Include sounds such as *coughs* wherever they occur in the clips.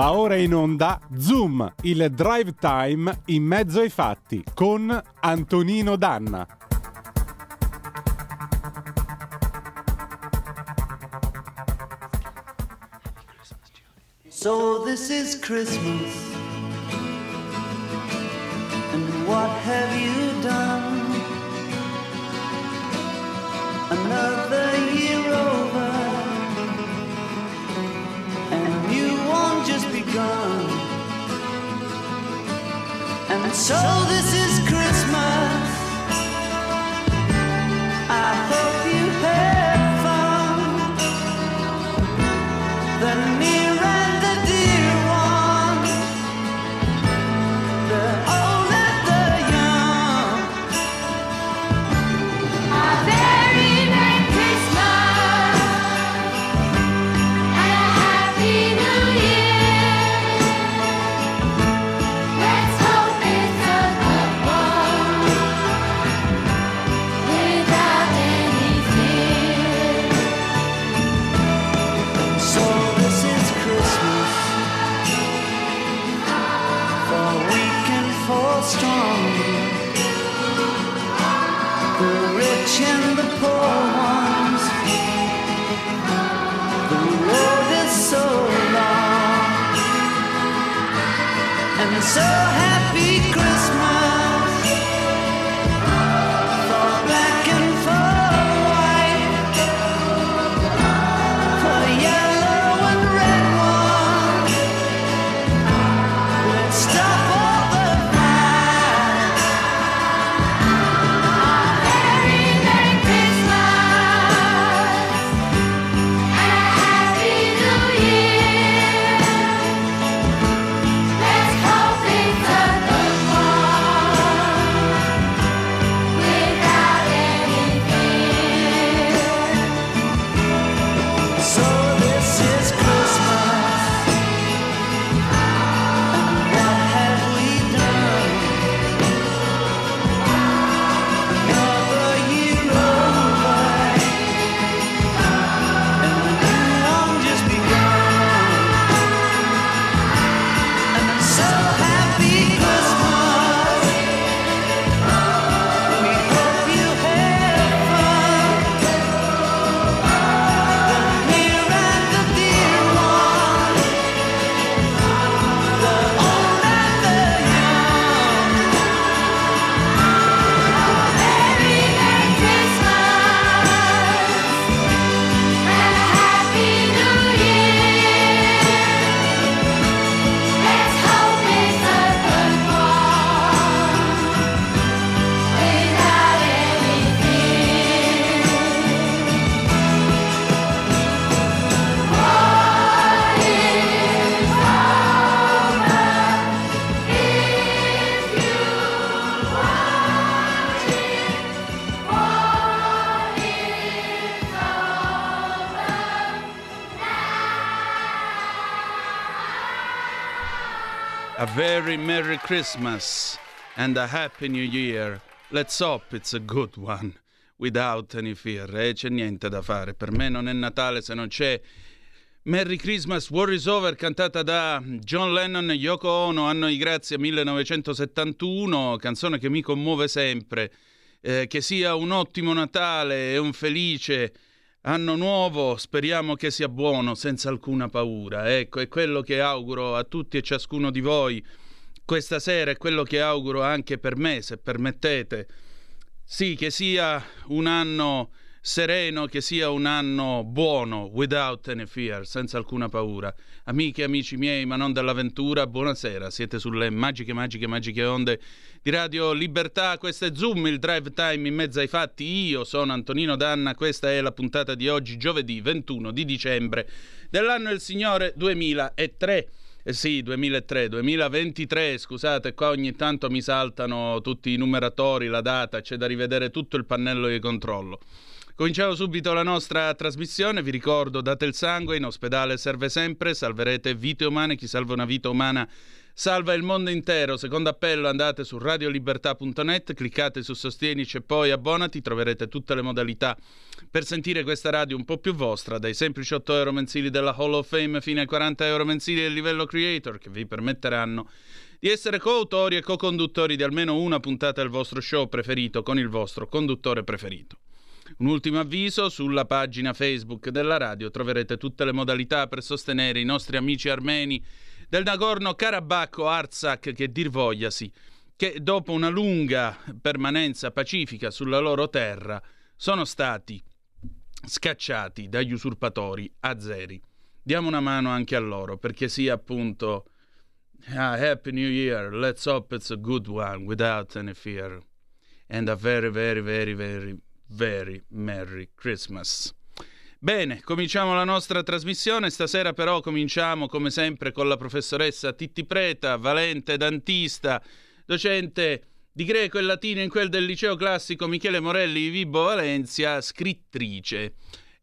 Va ora in onda Zoom, il drive time in mezzo ai fatti con Antonino Danna. So this is Christmas. And what have you done? Another And so this is Christmas and a Happy New Year. Let's hope it's a good one, without any fear. E c'è niente da fare. Per me non è Natale se non c'è Merry Christmas, War is Over, cantata da John Lennon e Yoko Ono, anno di grazia 1971, canzone che mi commuove sempre. Eh, che sia un ottimo Natale e un felice anno nuovo, speriamo che sia buono, senza alcuna paura. Ecco, è quello che auguro a tutti e ciascuno di voi questa sera, è quello che auguro anche per me, se permettete. Sì, che sia un anno sereno, che sia un anno buono, without any fear, senza alcuna paura. Amiche e amici miei, ma non dell'avventura, buonasera. Siete sulle magiche, magiche, magiche onde di Radio Libertà. Questo è Zoom, il drive time in mezzo ai fatti. Io sono Antonino Danna, questa è la puntata di oggi, giovedì 21 di dicembre dell'anno del Signore 2003. Eh sì, 2003, 2023, scusate, qua ogni tanto mi saltano tutti i numeratori, la data, c'è da rivedere tutto il pannello di controllo. Cominciamo subito la nostra trasmissione, vi ricordo date il sangue, in ospedale serve sempre, salverete vite umane, chi salva una vita umana salva il mondo intero. Secondo appello andate su radiolibertà.net, cliccate su Sostienici e poi abbonati, troverete tutte le modalità per sentire questa radio un po' più vostra, dai semplici 8 euro mensili della Hall of Fame fino ai 40 euro mensili del livello creator che vi permetteranno di essere coautori e co-conduttori di almeno una puntata del vostro show preferito con il vostro conduttore preferito. Un ultimo avviso, sulla pagina Facebook della radio troverete tutte le modalità per sostenere i nostri amici armeni del Nagorno-Karabakh Artsakh che dir vogliasi, che dopo una lunga permanenza pacifica sulla loro terra sono stati scacciati dagli usurpatori azeri. Diamo una mano anche a loro perché sia appunto ah, Happy New Year, let's hope it's a good one without any fear and a very very very very very Merry Christmas. Bene, cominciamo la nostra trasmissione. Stasera però cominciamo come sempre con la professoressa Titti Preta, valente dantista, docente di greco e latino in quel del liceo classico Michele Morelli di Vibo Valencia, scrittrice.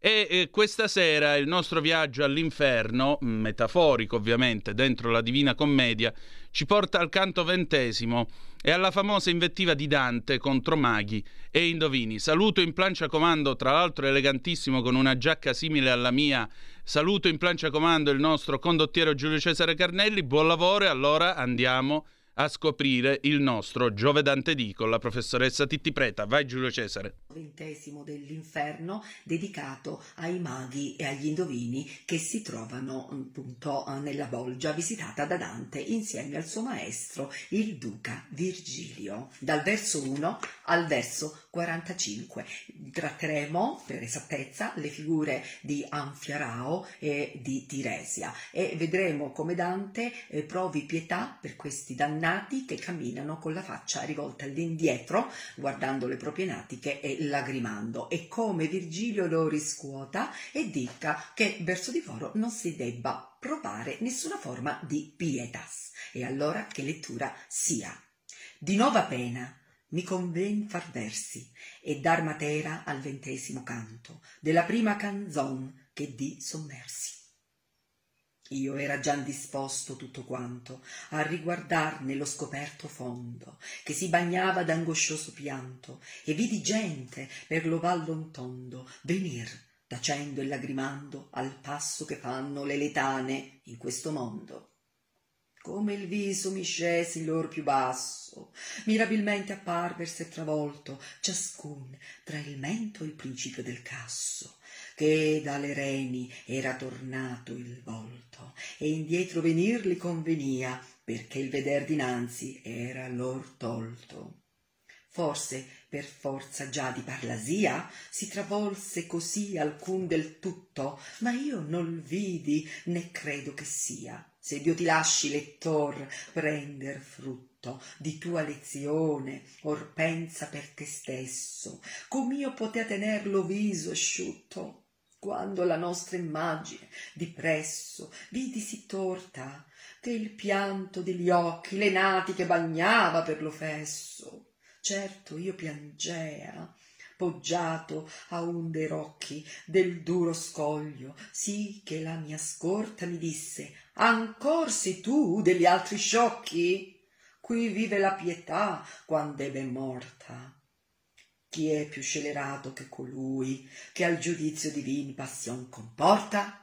E questa sera il nostro viaggio all'inferno, metaforico ovviamente, dentro la Divina Commedia, ci porta al canto ventesimo e alla famosa invettiva di Dante contro maghi e indovini. Saluto in plancia comando, tra l'altro elegantissimo con una giacca simile alla mia. Saluto in plancia comando il nostro condottiero Giulio Cesare Carnelli. Buon lavoro e allora andiamo a scoprire il nostro Giove Dante D con la professoressa Titti Preta. Vai Giulio Cesare. ventesimo dell'inferno dedicato ai maghi e agli indovini che si trovano appunto nella bolgia visitata da Dante insieme al suo maestro il duca Virgilio dal verso 1 al verso 45 tratteremo per esattezza le figure di Anfiarao e di Tiresia e vedremo come Dante eh, provi pietà per questi dannati che camminano con la faccia rivolta all'indietro guardando le proprie natiche e lagrimando e come Virgilio lo riscuota e dica che verso di loro non si debba provare nessuna forma di pietas. E allora che lettura sia. Di nova pena mi conven far versi e dar matera al ventesimo canto della prima canzon che di sommersi. Io era già disposto tutto quanto a riguardar nello scoperto fondo che si bagnava d'angoscioso pianto e vidi gente per lo vallon tondo venir tacendo e lagrimando al passo che fanno le letane in questo mondo come il viso mi scesi lor più basso mirabilmente apparverse travolto ciascun tra il mento e il principio del casso che dalle reni era tornato il volto e indietro venir li convenia perché il veder dinanzi era lor tolto. Forse per forza già di parlasia si travolse così alcun del tutto ma io non vidi né credo che sia se dio ti lasci lettor prender frutto di tua lezione or pensa per te stesso. Com'io potea tener lo viso asciutto quando la nostra immagine di presso vidi sì torta che il pianto degli occhi le natiche bagnava per lo fesso. Certo io piangea poggiato a un dei rocchi del duro scoglio. Sì che la mia scorta mi disse ancor sei tu degli altri sciocchi? Qui vive la pietà quand'ebe morta. Chi è più scellerato che colui che al giudizio divin passion comporta?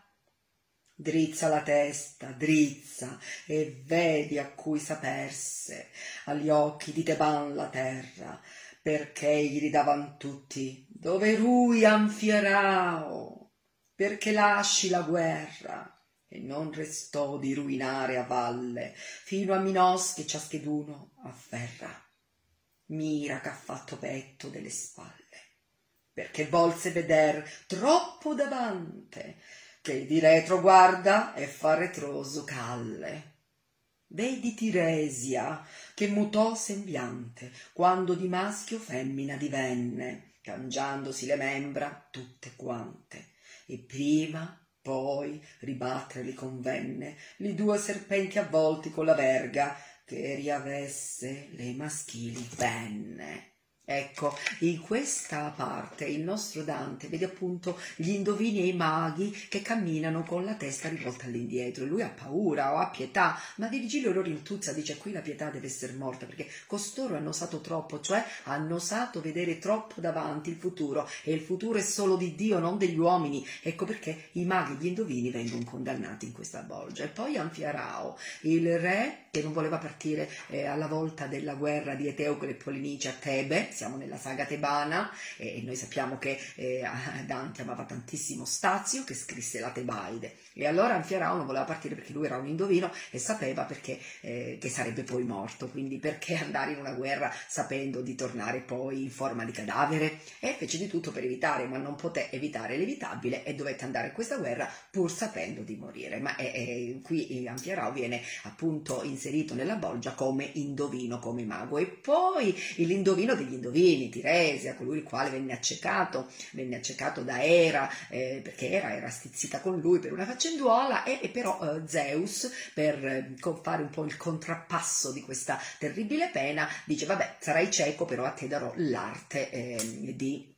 Drizza la testa drizza e vedi a cui saperse. Agli occhi di teban la terra perché gli ridavan tutti dove rui anfiarao perché lasci la guerra? E non restò di ruinare a valle fino a minos che ciascheduno afferra. Mira che ha fatto petto delle spalle perché volse veder troppo davante che di retro guarda e fa retroso calle vedi Tiresia che mutò sembiante quando di maschio femmina divenne cangiandosi le membra tutte quante. E prima poi ribattere li convenne li due serpenti avvolti con la verga che riavesse le maschili penne Ecco, in questa parte il nostro Dante vede appunto gli indovini e i maghi che camminano con la testa rivolta all'indietro. Lui ha paura o ha pietà, ma Virgilio lo rintuzza, dice qui la pietà deve essere morta perché costoro hanno osato troppo, cioè hanno osato vedere troppo davanti il futuro e il futuro è solo di Dio, non degli uomini. Ecco perché i maghi e gli indovini vengono condannati in questa bolgia. E poi Anfiarao, il re che non voleva partire eh, alla volta della guerra di Eteucle e Polinice a Tebe, siamo nella saga tebana e noi sappiamo che eh, *laughs* Dante amava tantissimo Stazio che scrisse la Tebaide. E allora Anfiarao non voleva partire perché lui era un indovino e sapeva perché, eh, che sarebbe poi morto, quindi perché *laughs* andare in una guerra sapendo di tornare poi in forma di cadavere? E fece di tutto per evitare, ma non poté evitare l'evitabile e dovette andare in questa guerra pur sapendo di morire, ma è, è, qui Anfiarao viene appunto inserito nella bolgia come indovino, come mago. E poi l'indovino degli indovini, Tiresia, colui il quale venne accecato, venne accecato da Era eh, perché Era era stizzita con lui per una faccenduola e, e però eh, Zeus per eh, fare un po' il contrappasso di questa terribile pena dice vabbè sarai cieco però a te darò l'arte eh, di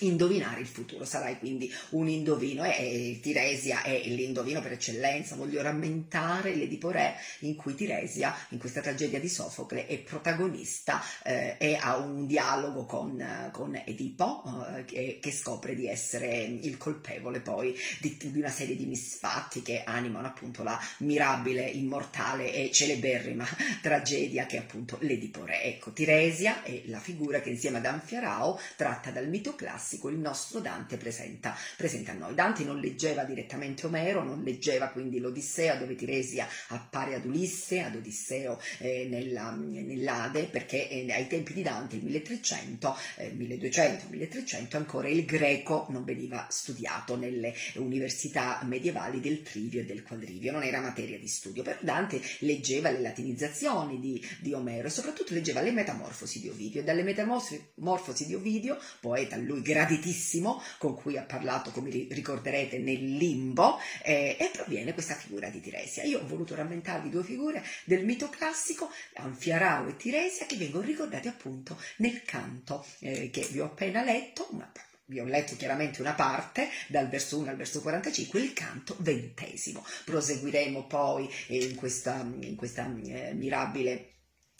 indovinare il futuro, sarai quindi un indovino. E Tiresia è l'indovino per eccellenza, voglio rammentare l'Edipo Re in cui Tiresia in questa tragedia di Sofocle è protagonista eh, e ha un dialogo con, con Edipo eh, che, che, scopre di essere il colpevole poi di, di, una serie di misfatti che animano appunto la mirabile, immortale e celeberrima tragedia che è appunto l'Edipo Re. Ecco, Tiresia è la figura che insieme ad Anfiarao tratta dal mito classico classico il nostro Dante presenta, presenta, a noi. Dante non leggeva direttamente Omero, non leggeva quindi l'Odissea dove Tiresia appare ad Ulisse, ad Odisseo eh, nella, nell'Ade, perché eh, ai tempi di Dante, il 1300, eh, 1200, 1300, ancora il greco non veniva studiato nelle università medievali del trivio e del quadrivio, non era materia di studio. Per Dante leggeva le latinizzazioni di, di Omero e soprattutto leggeva le metamorfosi di Ovidio e dalle metamorfosi di Ovidio, poeta lui greco, graditissimo con cui ha parlato, come ricorderete, nel limbo eh, e proviene questa figura di Tiresia. Io ho voluto rammentarvi due figure del mito classico, Anfiarao e Tiresia, che vengono ricordate appunto nel canto eh, che vi ho appena letto, una vi ho letto chiaramente una parte dal verso 1 al verso 45, il canto ventesimo. Proseguiremo poi in questa, in questa eh, mirabile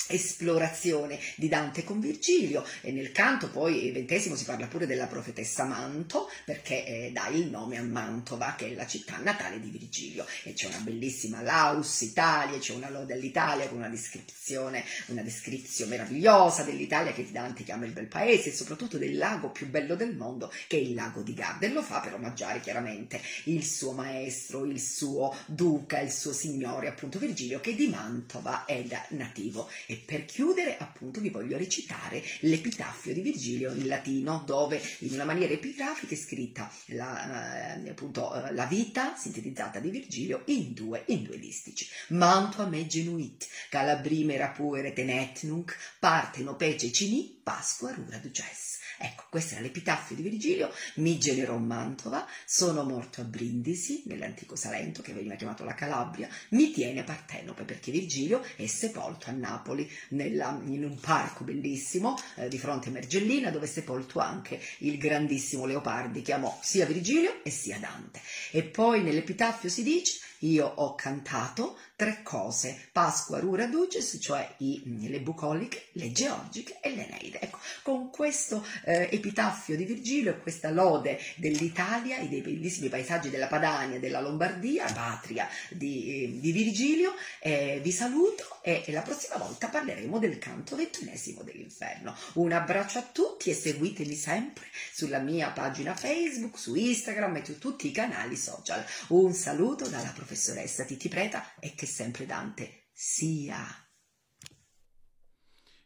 esplorazione di Dante con Virgilio. E nel canto poi il ventesimo si parla pure della profetessa Manto perché eh, dà il nome a Mantova che è la città natale di Virgilio. E c'è una bellissima Laus Italia, c'è una lode all'Italia con una descrizione, una descrizione meravigliosa dell'Italia che Dante chiama il bel paese e soprattutto del lago più bello del mondo che è il lago di Garda. E lo fa per omaggiare chiaramente il suo maestro, il suo duca, il suo signore appunto Virgilio che di Mantova è nativo. E per chiudere, appunto, vi voglio recitare l'epitaffio di Virgilio in latino, dove in una maniera epigrafica è scritta la, eh, appunto, eh, la vita sintetizzata di Virgilio in due, in due listici. Mantua me genuit, calabrime rapuere tenet nunc, parte no pece cini, pasqua rura duces. Ecco, questo era l'epitaffio di Virgilio, mi generò Mantova, sono morto a Brindisi, nell'antico Salento, che veniva chiamato la Calabria, mi tiene Partenope, perché Virgilio è sepolto a Napoli, nella, in un parco bellissimo, eh, di fronte a Mergellina, dove è sepolto anche il grandissimo Leopardi, che amò sia Virgilio e sia Dante. E poi nell'epitaffio si dice io ho cantato tre cose, Pasqua, Rura, Duces, cioè i, le bucoliche, le georgiche e l'Eneide. Ecco, con questo eh, epitaffio di Virgilio e questa lode dell'Italia e dei bellissimi paesaggi della Padania, della Lombardia, patria di, di Virgilio, eh, vi saluto e, e la prossima volta parleremo del canto ventunesimo dell'inferno. Un abbraccio a tutti e seguitemi sempre sulla mia pagina Facebook, su Instagram e su tutti i canali social. Un saluto dalla professoressa professoressa Titi Preta e che sempre Dante sia.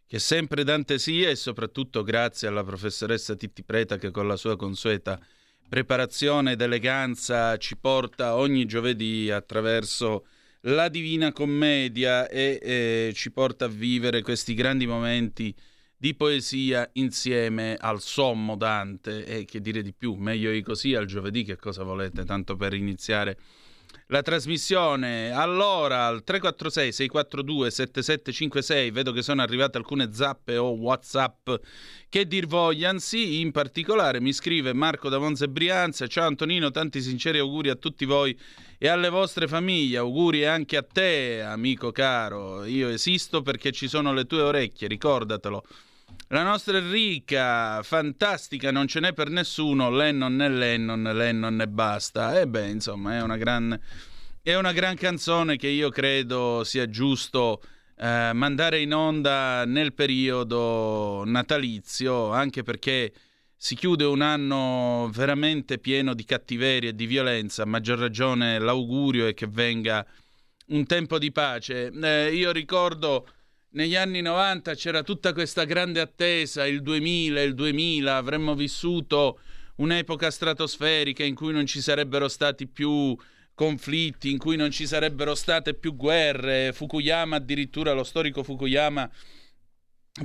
Che sempre Dante sia e soprattutto grazie alla professoressa Titti Preta che con la sua consueta preparazione ed eleganza ci porta ogni giovedì attraverso la Divina Commedia e eh, ci porta a vivere questi grandi momenti di poesia insieme al sommo Dante. E che dire di più, meglio di così al giovedì che cosa volete, tanto per iniziare la trasmissione allora al 346 642 7756 vedo che sono arrivate alcune zappe o whatsapp. Che dir vogliansi in particolare mi scrive Marco da Monza e Brianza. Ciao Antonino tanti sinceri auguri a tutti voi e alle vostre famiglie. Auguri anche a te amico caro. Io esisto perché ci sono le tue orecchie ricordatelo la nostra Enrica, fantastica, non ce n'è per nessuno, Lennon e Lennon, Lennon e basta. E beh, insomma, è una gran, è una gran canzone che io credo sia giusto eh, mandare in onda nel periodo natalizio, anche perché si chiude un anno veramente pieno di cattiveria e di violenza. A maggior ragione l'augurio è che venga un tempo di pace. Eh, io ricordo negli anni 90 c'era tutta questa grande attesa, il 2000, il 2000, avremmo vissuto un'epoca stratosferica in cui non ci sarebbero stati più conflitti, in cui non ci sarebbero state più guerre. Fukuyama, addirittura lo storico Fukuyama,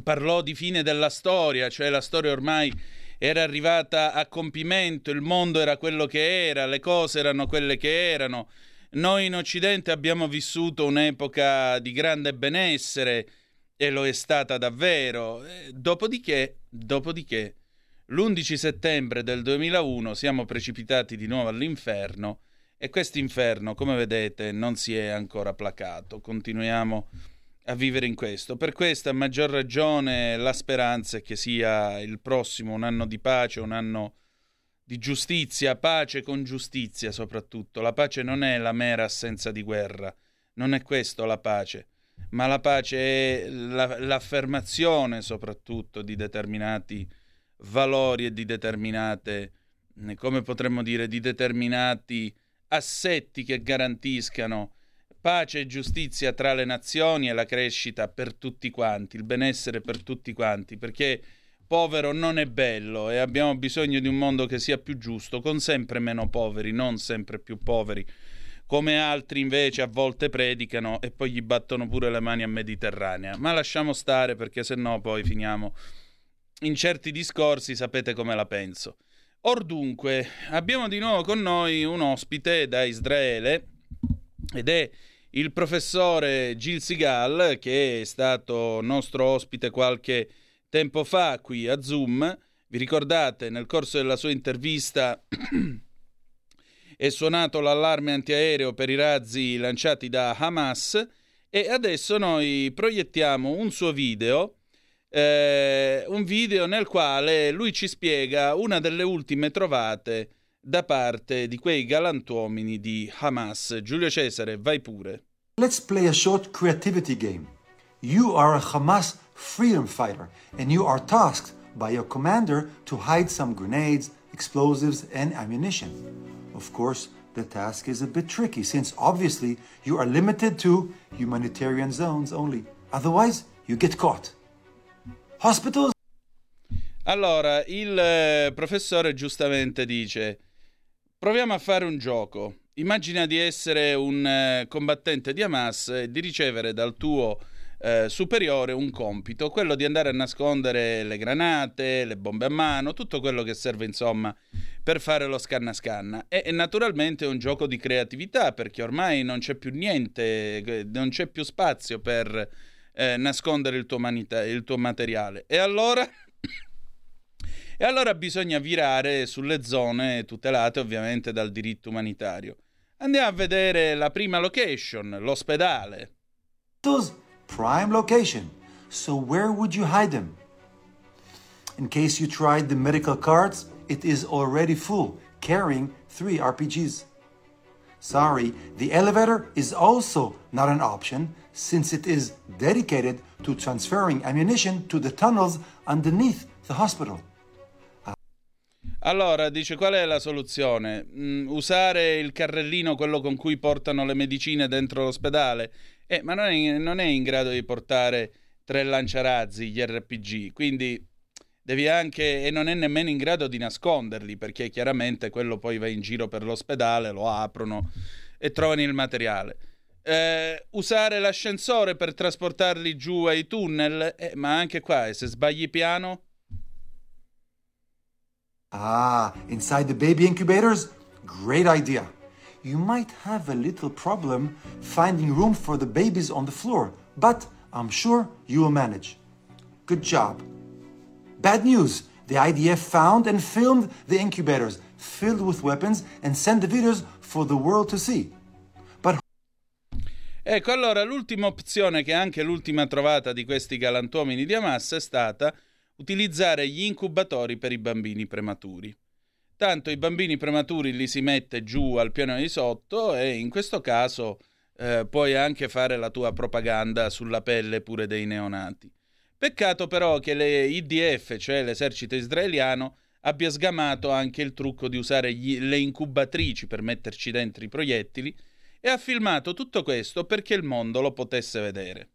parlò di fine della storia, cioè la storia ormai era arrivata a compimento, il mondo era quello che era, le cose erano quelle che erano. Noi in Occidente abbiamo vissuto un'epoca di grande benessere e lo è stata davvero. Eh, dopodiché, dopodiché, l'11 settembre del 2001 siamo precipitati di nuovo all'inferno e questo inferno, come vedete, non si è ancora placato. Continuiamo a vivere in questo. Per questo, a maggior ragione, la speranza è che sia il prossimo un anno di pace, un anno di giustizia, pace con giustizia soprattutto. La pace non è la mera assenza di guerra, non è questo la pace, ma la pace è la, l'affermazione soprattutto di determinati valori e di determinate, come potremmo dire, di determinati assetti che garantiscano pace e giustizia tra le nazioni e la crescita per tutti quanti, il benessere per tutti quanti, perché povero non è bello e abbiamo bisogno di un mondo che sia più giusto, con sempre meno poveri, non sempre più poveri, come altri invece a volte predicano e poi gli battono pure le mani a Mediterranea. Ma lasciamo stare perché se no poi finiamo in certi discorsi, sapete come la penso. Or dunque, abbiamo di nuovo con noi un ospite da Israele ed è il professore Gil Sigal che è stato nostro ospite qualche tempo fa qui a Zoom. Vi ricordate, nel corso della sua intervista *clears throat* è suonato l'allarme antiaereo per i razzi lanciati da Hamas e adesso noi proiettiamo un suo video, eh, un video nel quale lui ci spiega una delle ultime trovate da parte di quei galantuomini di Hamas. Giulio Cesare, vai pure. Let's play a short creativity game. You are a Hamas freedom fighter and you are tasked by your commander to hide some grenades, explosives, and ammunition. Of course, the task is a bit tricky since obviously you are limited to humanitarian zones only. Otherwise, you get caught. Hospitals Allora, il eh, professore giustamente dice: Proviamo a fare un gioco. Immagina di essere un eh, combattente di Hamas e di ricevere dal tuo eh, superiore un compito, quello di andare a nascondere le granate, le bombe a mano, tutto quello che serve insomma per fare lo scanna scanna. E, e naturalmente è un gioco di creatività perché ormai non c'è più niente, eh, non c'è più spazio per eh, nascondere il tuo, manita- il tuo materiale. E allora... *coughs* E allora bisogna virare sulle zone tutelate ovviamente dal diritto umanitario. Andiamo a vedere la prima location, l'ospedale. Prime location. So where would you hide them? In case you tried the medical cards, it is already full, carrying 3 RPGs. Sorry, the elevator is also not an option since it is dedicated to transferring ammunition to the tunnels underneath the hospital. Allora, dice qual è la soluzione? Mm, usare il carrellino, quello con cui portano le medicine dentro l'ospedale? Eh, ma non è, non è in grado di portare tre lanciarazzi, gli RPG, quindi devi anche, e non è nemmeno in grado di nasconderli, perché chiaramente quello poi va in giro per l'ospedale, lo aprono e trovano il materiale. Eh, usare l'ascensore per trasportarli giù ai tunnel, eh, ma anche qua, se sbagli piano, Ah, inside the baby incubators? Great idea. You might have a little problem finding room for the babies on the floor, but I'm sure you will manage. Good job. Bad news the IDF found and filmed the incubators filled with weapons and sent the videos for the world to see. But Ecco, allora l'ultima opzione, che è anche l'ultima trovata di questi galantuomini di Hamas, è stata utilizzare gli incubatori per i bambini prematuri. Tanto i bambini prematuri li si mette giù al piano di sotto e in questo caso eh, puoi anche fare la tua propaganda sulla pelle pure dei neonati. Peccato però che le IDF, cioè l'esercito israeliano, abbia sgamato anche il trucco di usare gli, le incubatrici per metterci dentro i proiettili e ha filmato tutto questo perché il mondo lo potesse vedere.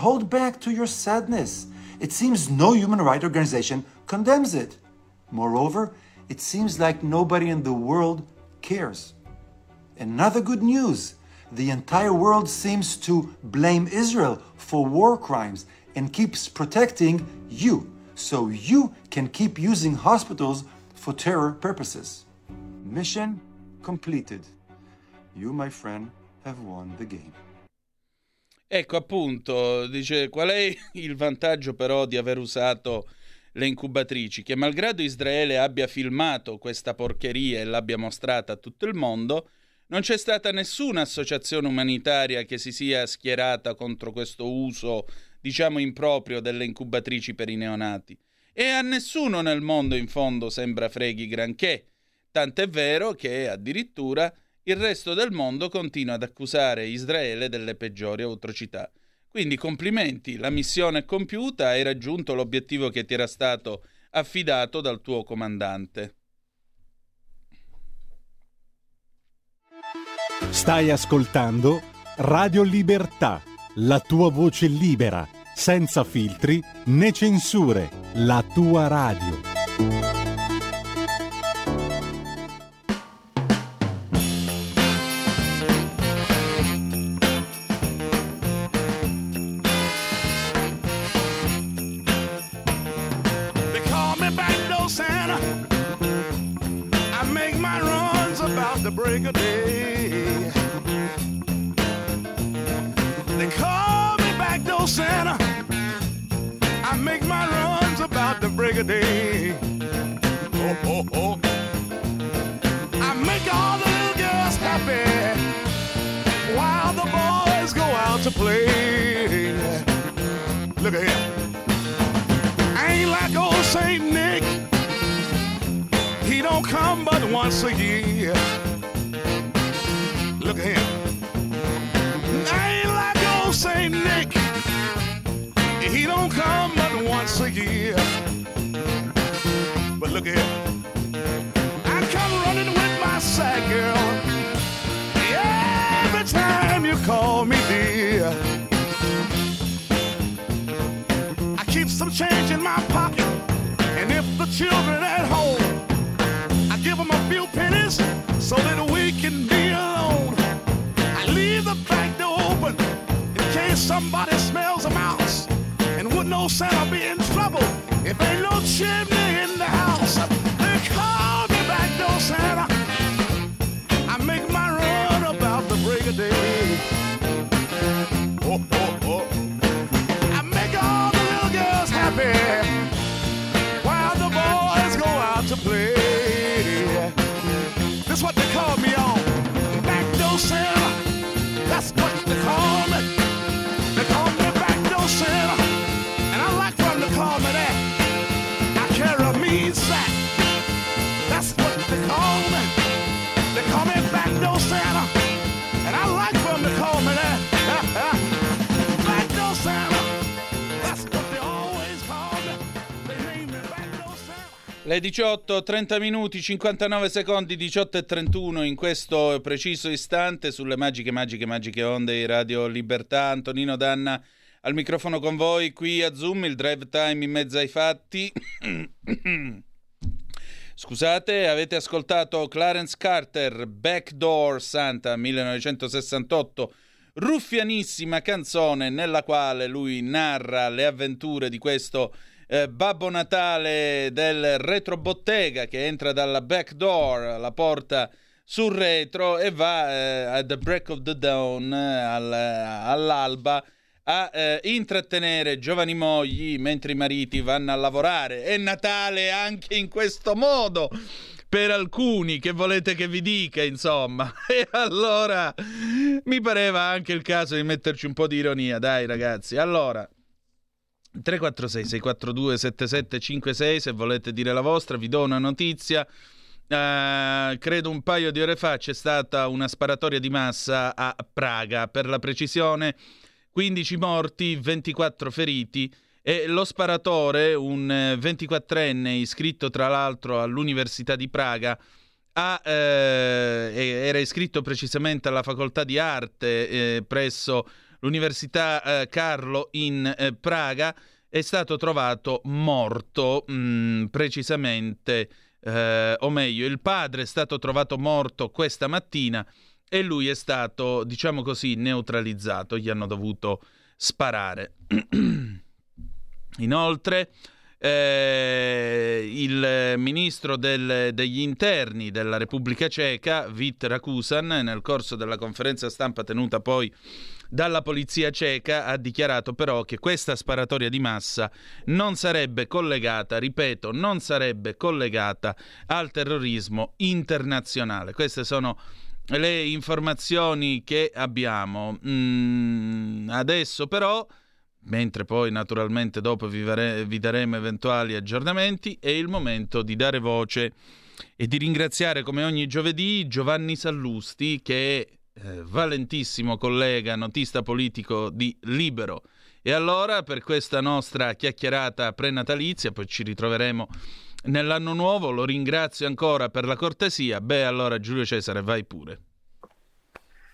hold back to your sadness. It seems no human rights organization condemns it. Moreover, it seems like nobody in the world cares. Another good news the entire world seems to blame Israel for war crimes and keeps protecting you, so you can keep using hospitals for terror purposes. Mission completed. You, my friend, have won the game. Ecco appunto, dice qual è il vantaggio però di aver usato le incubatrici? Che malgrado Israele abbia filmato questa porcheria e l'abbia mostrata a tutto il mondo, non c'è stata nessuna associazione umanitaria che si sia schierata contro questo uso, diciamo, improprio delle incubatrici per i neonati. E a nessuno nel mondo in fondo sembra freghi granché. Tant'è vero che addirittura il resto del mondo continua ad accusare Israele delle peggiori atrocità. Quindi complimenti, la missione è compiuta, hai raggiunto l'obiettivo che ti era stato affidato dal tuo comandante. Stai ascoltando Radio Libertà, la tua voce libera, senza filtri né censure, la tua radio. A year. But look him. I come running with my sack girl. Every time you call me dear. I keep some change in my pocket. And if the children at home, I give them a few pennies so that we can be alone. I leave the back door open in case somebody smells a mouse. And would no Santa be if ain't no chimney in the house? Le 18, 30 minuti, 59 secondi, 18 e 31 in questo preciso istante sulle magiche, magiche, magiche onde di Radio Libertà. Antonino Danna al microfono con voi qui a Zoom, il drive time in mezzo ai fatti. *coughs* Scusate, avete ascoltato Clarence Carter, Backdoor Santa 1968, ruffianissima canzone nella quale lui narra le avventure di questo eh, Babbo Natale del retrobottega che entra dalla back door, la porta sul retro e va eh, at the break of the dawn, eh, al, all'alba, a eh, intrattenere giovani mogli mentre i mariti vanno a lavorare. È Natale anche in questo modo per alcuni che volete che vi dica, insomma. *laughs* E allora mi pareva anche il caso di metterci un po' di ironia, dai ragazzi. Allora 346 642 7756 se volete dire la vostra, vi do una notizia. Uh, credo un paio di ore fa c'è stata una sparatoria di massa a Praga, per la precisione 15 morti, 24 feriti e lo sparatore, un 24enne iscritto tra l'altro all'Università di Praga, ha, eh, era iscritto precisamente alla facoltà di arte eh, presso l'Università eh, Carlo in eh, Praga, è stato trovato morto, mh, mm, precisamente, eh, o meglio, il padre è stato trovato morto questa mattina e lui è stato, diciamo così, neutralizzato, gli hanno dovuto sparare. *clears throat* Inoltre, eh, il ministro del, degli interni della Repubblica Ceca, Vit Rakusan, nel corso della conferenza stampa tenuta poi dalla polizia ceca, ha dichiarato però che questa sparatoria di massa non sarebbe collegata, ripeto, non sarebbe collegata al terrorismo internazionale. Queste sono le informazioni che abbiamo. Mm, adesso però mentre poi naturalmente dopo vi, vare- vi, daremo eventuali aggiornamenti, è il momento di dare voce e di ringraziare come ogni giovedì Giovanni Sallusti che è eh, valentissimo collega, notista politico di Libero. E allora per questa nostra chiacchierata prenatalizia, poi ci ritroveremo nell'anno nuovo, lo ringrazio ancora per la cortesia. Beh, allora Giulio Cesare, vai pure.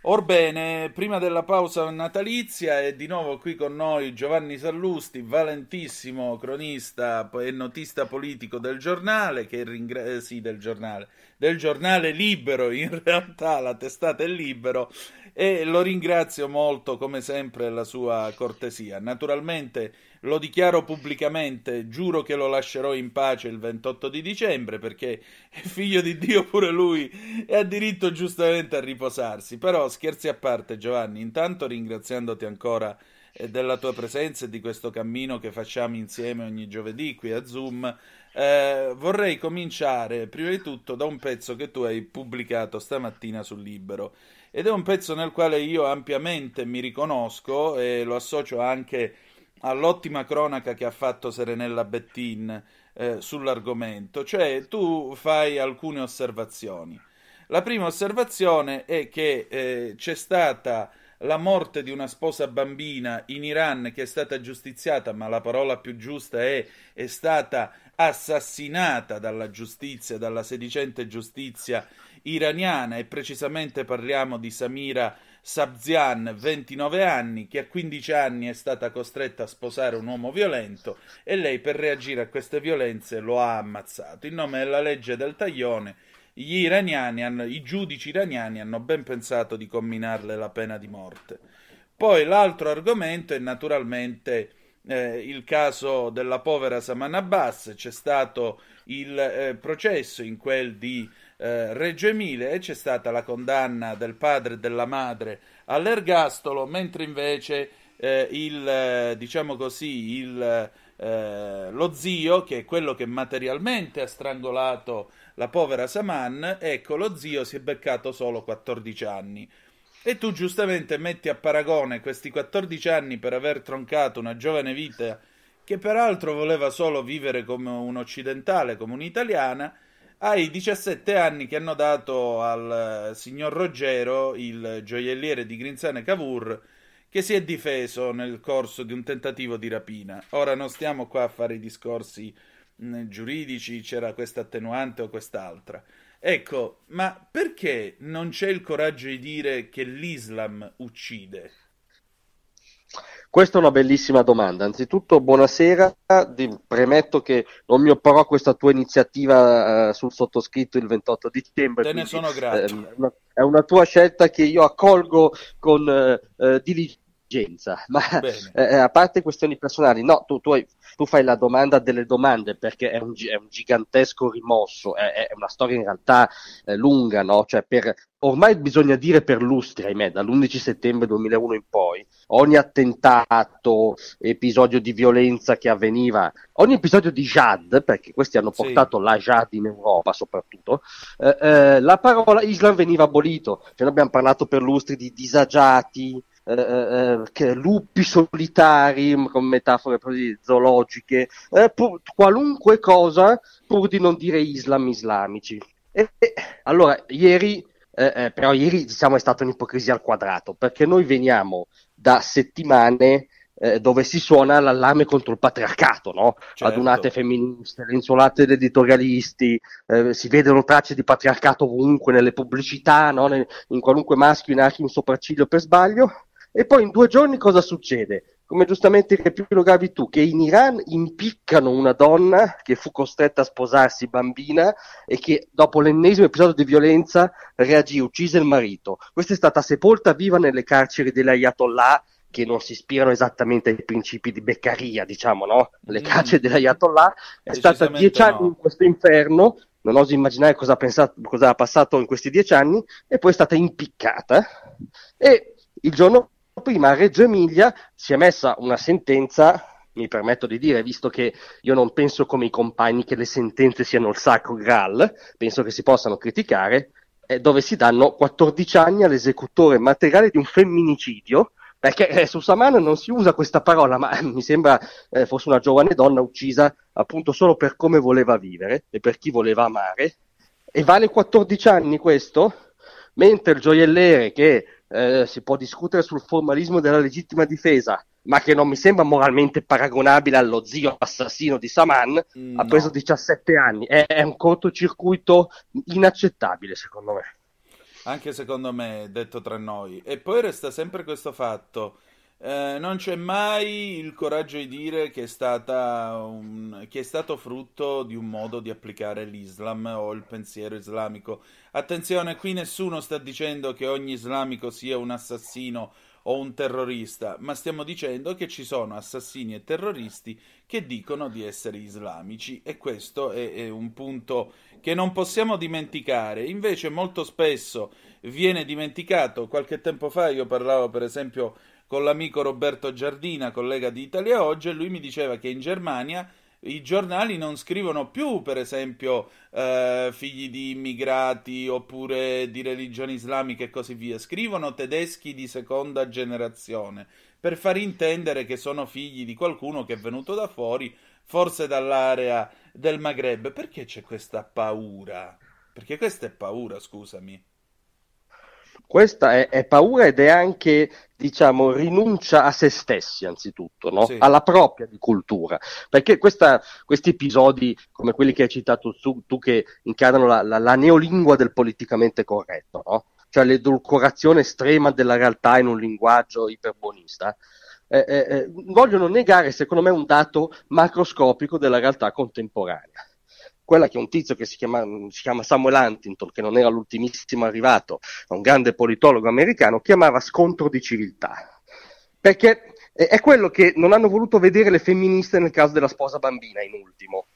Orbene, prima della pausa natalizia è di nuovo qui con noi Giovanni Sallusti, valentissimo cronista e notista politico del giornale, che ringra- eh, sì, del giornale, del giornale Libero, in *laughs* realtà la testata è Libero, e lo ringrazio molto come sempre la sua cortesia. Naturalmente lo dichiaro pubblicamente, giuro che lo lascerò in pace il 28 di dicembre perché è figlio di Dio pure lui e ha diritto giustamente a riposarsi. Però scherzi a parte Giovanni, intanto ringraziandoti ancora eh, della tua presenza e di questo cammino che facciamo insieme ogni giovedì qui a Zoom. Eh, vorrei cominciare prima di tutto da un pezzo che tu hai pubblicato stamattina sul Libero ed è un pezzo nel quale io ampiamente mi riconosco e lo associo anche all'ottima cronaca che ha fatto Serenella Bettin eh, sull'argomento, cioè tu fai alcune osservazioni. La prima osservazione è che eh, c'è stata la morte di una sposa bambina in Iran che è stata giustiziata, ma la parola più giusta è è stata assassinata dalla giustizia, dalla sedicente giustizia iraniana e precisamente parliamo di Samira Sabzian, 29 anni, che a 15 anni è stata costretta a sposare un uomo violento e lei per reagire a queste violenze lo ha ammazzato. In nome della legge del taglione, gli iraniani hanno, i giudici iraniani hanno ben pensato di comminarle la pena di morte. Poi l'altro argomento è naturalmente eh, il caso della povera Saman Abbas, c'è stato il eh, processo in quel di eh, Reggio Emilia e c'è stata la condanna del padre e della madre all'ergastolo, mentre invece eh, il, eh, diciamo così, il, eh, lo zio, che è quello che materialmente ha strangolato la povera Saman, ecco, lo zio si è beccato solo 14 anni. E tu giustamente metti a paragone questi 14 anni per aver troncato una giovane vita che peraltro voleva solo vivere come un occidentale, come un'italiana, ai 17 anni che hanno dato al eh, signor Ruggero, il gioielliere di Grinzane Cavour, che si è difeso nel corso di un tentativo di rapina. Ora non stiamo qua a fare i discorsi giuridici, c'era questa attenuante o quest'altra. Ecco, ma perché non c'è il coraggio di dire che l'Islam uccide? Questa è una bellissima domanda. Anzitutto, buonasera. Premetto che non mi opporrò a questa tua iniziativa uh, sul sottoscritto il 28 dicembre. Te ne sono grato. Eh, è una tua scelta che io accolgo con uh, diligenza dirigenza. *laughs* Ma Bene. eh, a parte questioni personali, no, tu, tu, hai- tu fai la domanda delle domande perché è un, è un gigantesco rimosso, è, è una storia in realtà eh, lunga, no? Cioè per, ormai bisogna dire per lustri, ahimè, dall'11 settembre 2001 in poi, ogni attentato, episodio di violenza che avveniva, ogni episodio di Jad, perché questi hanno Sì. portato la Jad in Europa soprattutto, eh, eh, la parola Islam veniva abolito. Cioè, noi abbiamo parlato per lustri di disagiati, eh, eh, che- lupi solitari, con metafore proprio zoologiche, eh, pur- qualunque cosa pur di non dire Islam islamici. E, e- allora, ieri, eh, eh, però ieri diciamo è stata un'ipocrisia al quadrato, perché noi veniamo da settimane eh, dove si suona l'allarme contro il patriarcato, no? Certo. Adunate femministe, le insolate degli editorialisti, eh, si vedono tracce di patriarcato ovunque, nelle pubblicità, no? In qualunque maschio in archi un sopracciglio per sbaglio. E poi in due giorni cosa succede? Come giustamente riepilogavi tu, che in Iran impiccano una donna che fu costretta a sposarsi bambina e che dopo l'ennesimo episodio di violenza reagì, uccise il marito. Questa è stata sepolta viva nelle carceri degli Ayatollah che non si ispirano esattamente ai principi di Beccaria, diciamo, no? Le Mm. carceri degli Ayatollah è stata dieci anni no. in questo inferno, non oso immaginare cosa ha, pensato, cosa ha passato in questi dieci anni, e poi è stata impiccata. E il giorno prima a Reggio Emilia si è messa una sentenza, mi permetto di dire, visto che io non penso come i compagni che le sentenze siano il sacro graal, penso che si possano criticare, eh, dove si danno 14 anni all'esecutore materiale di un femminicidio, perché eh, su Saman non si usa questa parola, ma eh, mi sembra eh, fosse una giovane donna uccisa appunto solo per come voleva vivere e per chi voleva amare. E vale 14 anni questo? Mentre il gioielliere che eh, si può discutere sul formalismo della legittima difesa, ma che non mi sembra moralmente paragonabile allo zio assassino di Saman, Mm, ha preso no. 17 anni. È, è un cortocircuito inaccettabile, secondo me. Anche secondo me, detto tra noi. E poi resta sempre questo fatto. Eh, non c'è mai il coraggio di dire che è un- che è stato frutto di un modo di applicare l'Islam o il pensiero islamico. Attenzione, qui nessuno sta dicendo che ogni islamico sia un assassino o un terrorista, ma stiamo dicendo che ci sono assassini e terroristi che dicono di essere islamici e questo è, è un punto che non possiamo dimenticare. Invece molto spesso viene dimenticato. Qualche tempo fa io parlavo per esempio con l'amico Roberto Giardina, collega di Italia Oggi, e lui mi diceva che in Germania i giornali non scrivono più, per esempio, eh, figli di immigrati oppure di religioni islamiche e così via, scrivono tedeschi di seconda generazione per far intendere che sono figli di qualcuno che è venuto da fuori, forse dall'area del Maghreb. Perché c'è questa paura? Perché questa è paura, scusami. Questa è, è paura ed è anche, diciamo, rinuncia a se stessi, anzitutto, no? Sì. alla propria cultura. Perché questa- questi episodi, come quelli che hai citato tu, tu che incarnano la, la- la neolingua del politicamente corretto, no? cioè l'edulcorazione estrema della realtà in un linguaggio iperbonista, eh, eh, eh, vogliono negare, secondo me, un dato macroscopico della realtà contemporanea quella che un tizio che si chiama, si chiama Samuel Huntington, che non era l'ultimissimo arrivato, un grande politologo americano, chiamava scontro di civiltà. Perché è quello che non hanno voluto vedere le femministe nel caso della sposa bambina, in ultimo.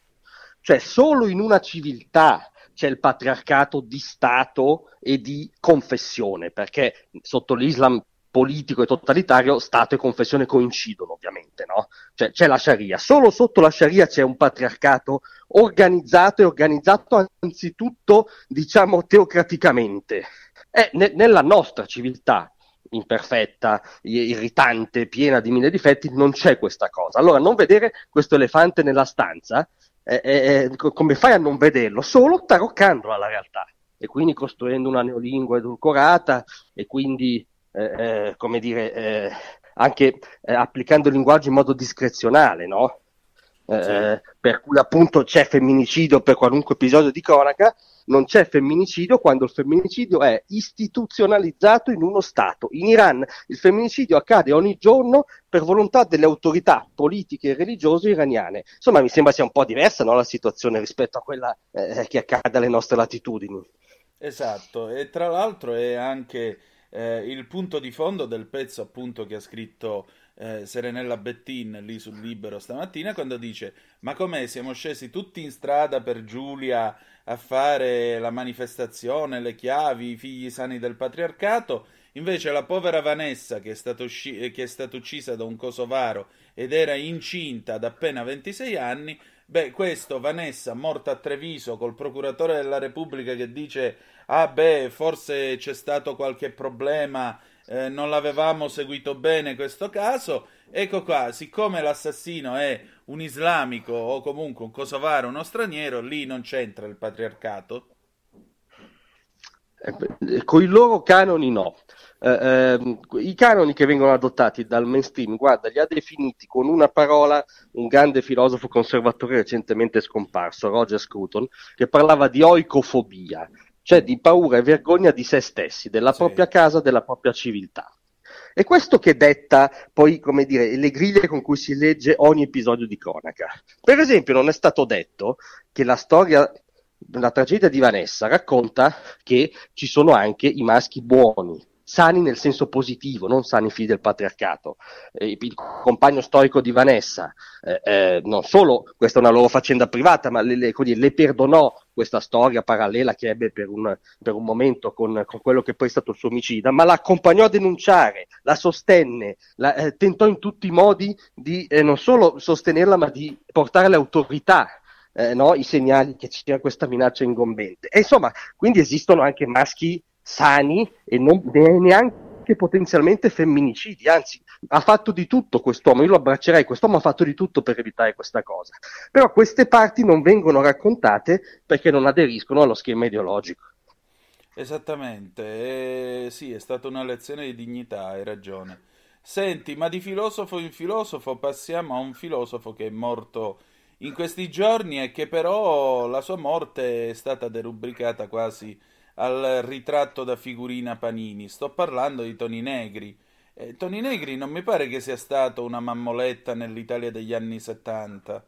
Cioè, solo in una civiltà c'è il patriarcato di Stato e di confessione, perché sotto l'Islam politico e totalitario Stato e confessione coincidono, ovviamente, no? Cioè, c'è la Sharia. Solo sotto la Sharia c'è un patriarcato organizzato e organizzato anzitutto, diciamo, teocraticamente. E ne- nella nostra civiltà imperfetta, irritante, piena di mille difetti, non c'è questa cosa. Allora, non vedere questo elefante nella stanza, eh, eh, co- come fai a non vederlo? Solo taroccando alla realtà e quindi costruendo una neolingua edulcorata e quindi, eh, eh, come dire, eh, anche eh, applicando il linguaggio in modo discrezionale, no? Eh, Per cui appunto c'è femminicidio per qualunque episodio di cronaca, non c'è femminicidio quando il femminicidio è istituzionalizzato in uno Stato. In Iran il femminicidio accade ogni giorno per volontà delle autorità politiche e religiose iraniane. Insomma, mi sembra sia un po' diversa no, la situazione rispetto a quella eh, che accade alle nostre latitudini. Esatto, e tra l'altro è anche eh, il punto di fondo del pezzo appunto che ha scritto eh, Serenella Bettin lì sul Libero stamattina quando dice ma com'è? Siamo scesi tutti in strada per Giulia a fare la manifestazione, le chiavi, i figli sani del patriarcato. Invece la povera Vanessa che è, stata usci- che è stata uccisa da un kosovaro ed era incinta ad appena 26 anni Beh, questo Vanessa morta a Treviso col procuratore della Repubblica che dice ah beh, forse c'è stato qualche problema, eh, non l'avevamo seguito bene questo caso. Ecco qua, siccome l'assassino è un islamico o comunque un kosovaro, uno straniero, lì non c'entra il patriarcato. Eh, con i loro canoni no. Eh, ehm, I canoni che vengono adottati dal mainstream, guarda, li ha definiti con una parola un grande filosofo conservatore recentemente scomparso, Roger Scruton, che parlava di oicofobia, cioè di paura e vergogna di se stessi, della Sì. propria casa, della propria civiltà. E questo che detta poi, come dire, le griglie con cui si legge ogni episodio di cronaca. Per esempio, non è stato detto che la storia, la tragedia di Vanessa racconta che ci sono anche i maschi buoni, sani nel senso positivo, non sani figli del patriarcato. Eh, il compagno storico di Vanessa, eh, eh, non solo questa è una loro faccenda privata, ma le, le- le perdonò questa storia parallela che ebbe per un, per un momento con, con quello che poi è stato il suo omicida, ma la accompagnò a denunciare, la sostenne, la, eh, tentò in tutti i modi di eh, non solo sostenerla, ma di portare alle autorità eh, no, i segnali che c'era questa minaccia ingombente. E insomma, quindi esistono anche maschi sani e non, ne- neanche potenzialmente femminicidi, anzi ha fatto di tutto quest'uomo, io lo abbraccerei, quest'uomo ha fatto di tutto per evitare questa cosa, però queste parti non vengono raccontate perché non aderiscono allo schema ideologico. Esattamente, eh, sì, è stata una lezione di dignità, hai ragione. Senti, ma di filosofo in filosofo passiamo a un filosofo che è morto in questi giorni e che però la sua morte è stata derubricata quasi al ritratto da figurina Panini. Sto parlando di Toni Negri. Eh, Toni Negri non mi pare che sia stato una mammoletta nell'Italia degli anni 70.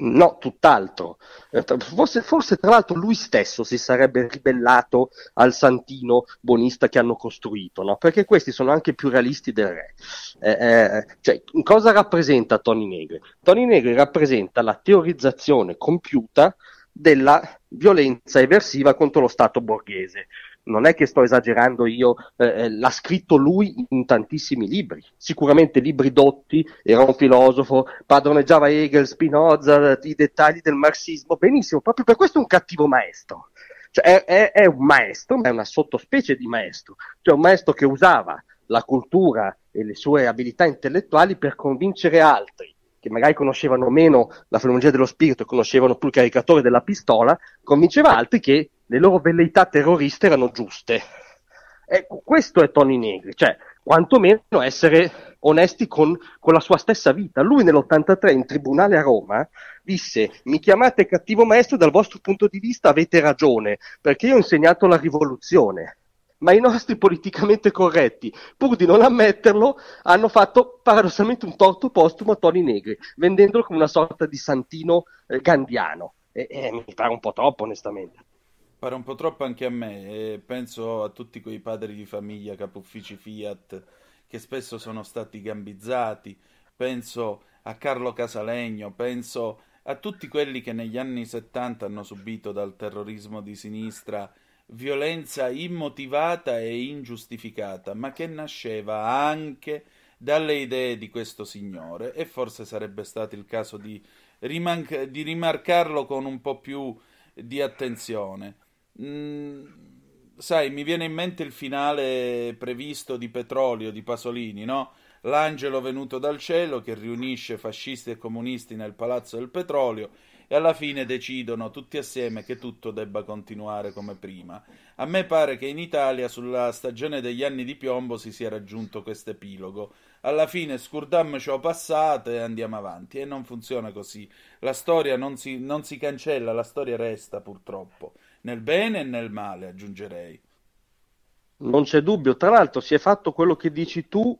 No, tutt'altro. Eh, Forse, forse tra l'altro lui stesso si sarebbe ribellato al santino buonista che hanno costruito, no? Perché questi sono anche più realisti del re. Eh, eh, cioè, cosa rappresenta Tony Negri? Tony Negri rappresenta la teorizzazione compiuta della violenza eversiva contro lo Stato borghese. Non è che sto esagerando io, eh, eh, l'ha scritto lui in tantissimi libri, sicuramente libri dotti, era un filosofo, padroneggiava Hegel, Spinoza, i dettagli del marxismo, benissimo, proprio per questo è un cattivo maestro. Cioè, è, è- è un maestro, ma è una sottospecie di maestro, cioè un maestro che usava la cultura e le sue abilità intellettuali per convincere altri che magari conoscevano meno la filologia dello spirito e conoscevano più il caricatore della pistola, convinceva altri che le loro velleità terroriste erano giuste. Ecco, questo è Tony Negri, cioè quantomeno essere onesti con, con la sua stessa vita. Lui nell'83 in tribunale a Roma disse mi chiamate cattivo maestro dal vostro punto di vista avete ragione, perché io ho insegnato la rivoluzione. Ma i nostri politicamente corretti, pur di non ammetterlo, hanno fatto paradossalmente un torto postumo a Tony Negri, vendendolo come una sorta di santino eh, gandiano. E, e mi pare un po' troppo, onestamente. Pare un po' troppo anche a me, e penso a tutti quei padri di famiglia, capo uffici Fiat, che spesso sono stati gambizzati, penso a Carlo Casalegno, penso a tutti quelli che negli anni 70 hanno subito dal terrorismo di sinistra violenza immotivata e ingiustificata, ma che nasceva anche dalle idee di questo signore e forse sarebbe stato il caso di, riman- di rimarcarlo con un po' più di attenzione. Mm, sai, mi viene in mente il finale previsto di Petrolio di Pasolini, no? L'angelo venuto dal cielo che riunisce fascisti e comunisti nel Palazzo del Petrolio e alla fine decidono tutti assieme che tutto debba continuare come prima. A me pare che in Italia sulla stagione degli anni di piombo si sia raggiunto questo epilogo. Alla fine scurdammoci o passate e andiamo avanti. E non funziona così. La storia non si, non si cancella, la storia resta purtroppo. Nel bene e nel male, aggiungerei. Non c'è dubbio, tra l'altro si è fatto quello che dici tu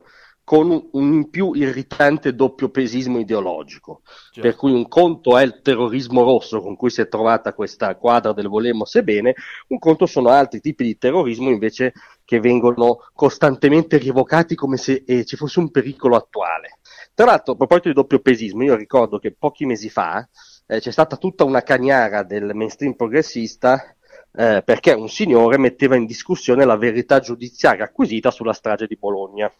con un, in più irritante doppio pesismo ideologico, Già. per cui un conto è il terrorismo rosso con cui si è trovata questa quadra del volemo sebbene, un conto sono altri tipi di terrorismo invece che vengono costantemente rievocati come se eh, ci fosse un pericolo attuale. Tra l'altro, a proposito di doppio pesismo, io ricordo che pochi mesi fa eh, c'è stata tutta una cagnara del mainstream progressista eh, perché un signore metteva in discussione la verità giudiziaria acquisita sulla strage di Bologna.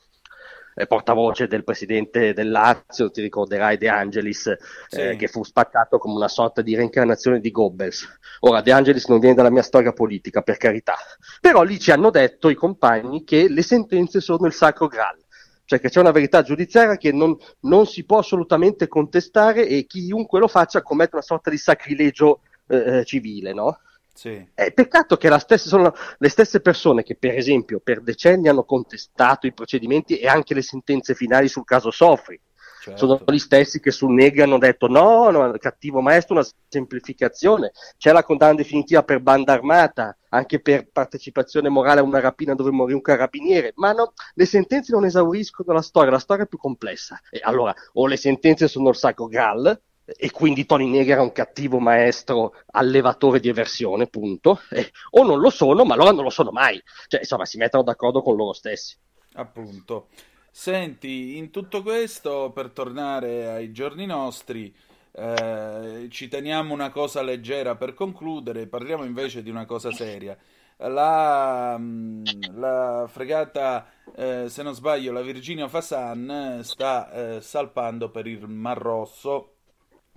Eh, portavoce del presidente del Lazio, ti ricorderai De Angelis, eh, Sì. che fu spaccato come una sorta di reincarnazione di Goebbels. Ora, De Angelis non viene dalla mia storia politica, per carità, però lì ci hanno detto i compagni che le sentenze sono il sacro graal, cioè che c'è una verità giudiziaria che non, non si può assolutamente contestare e chiunque lo faccia commette una sorta di sacrilegio eh, eh, civile, no? Sì. È peccato che stessa, sono le stesse persone che, per esempio, per decenni hanno contestato i procedimenti e anche le sentenze finali sul caso Sofri. Certo. Sono gli stessi che sul Negri hanno detto no, no, cattivo maestro, una semplificazione. C'è la condanna definitiva per banda armata, anche per partecipazione morale a una rapina dove morì un carabiniere. Ma no, le sentenze non esauriscono la storia, la storia è più complessa. E allora, o le sentenze sono il sacro Graal, e quindi Tony Negri era un cattivo maestro allevatore di eversione, punto. Eh, o non lo sono, ma allora non lo sono mai. Cioè, insomma, si mettono d'accordo con loro stessi. Appunto. Senti, in tutto questo, per tornare ai giorni nostri, eh, ci teniamo una cosa leggera per concludere, parliamo invece di una cosa seria. La, mm, la fregata, eh, se non sbaglio, la Virginia Fasan eh, sta eh, salpando per il Mar Rosso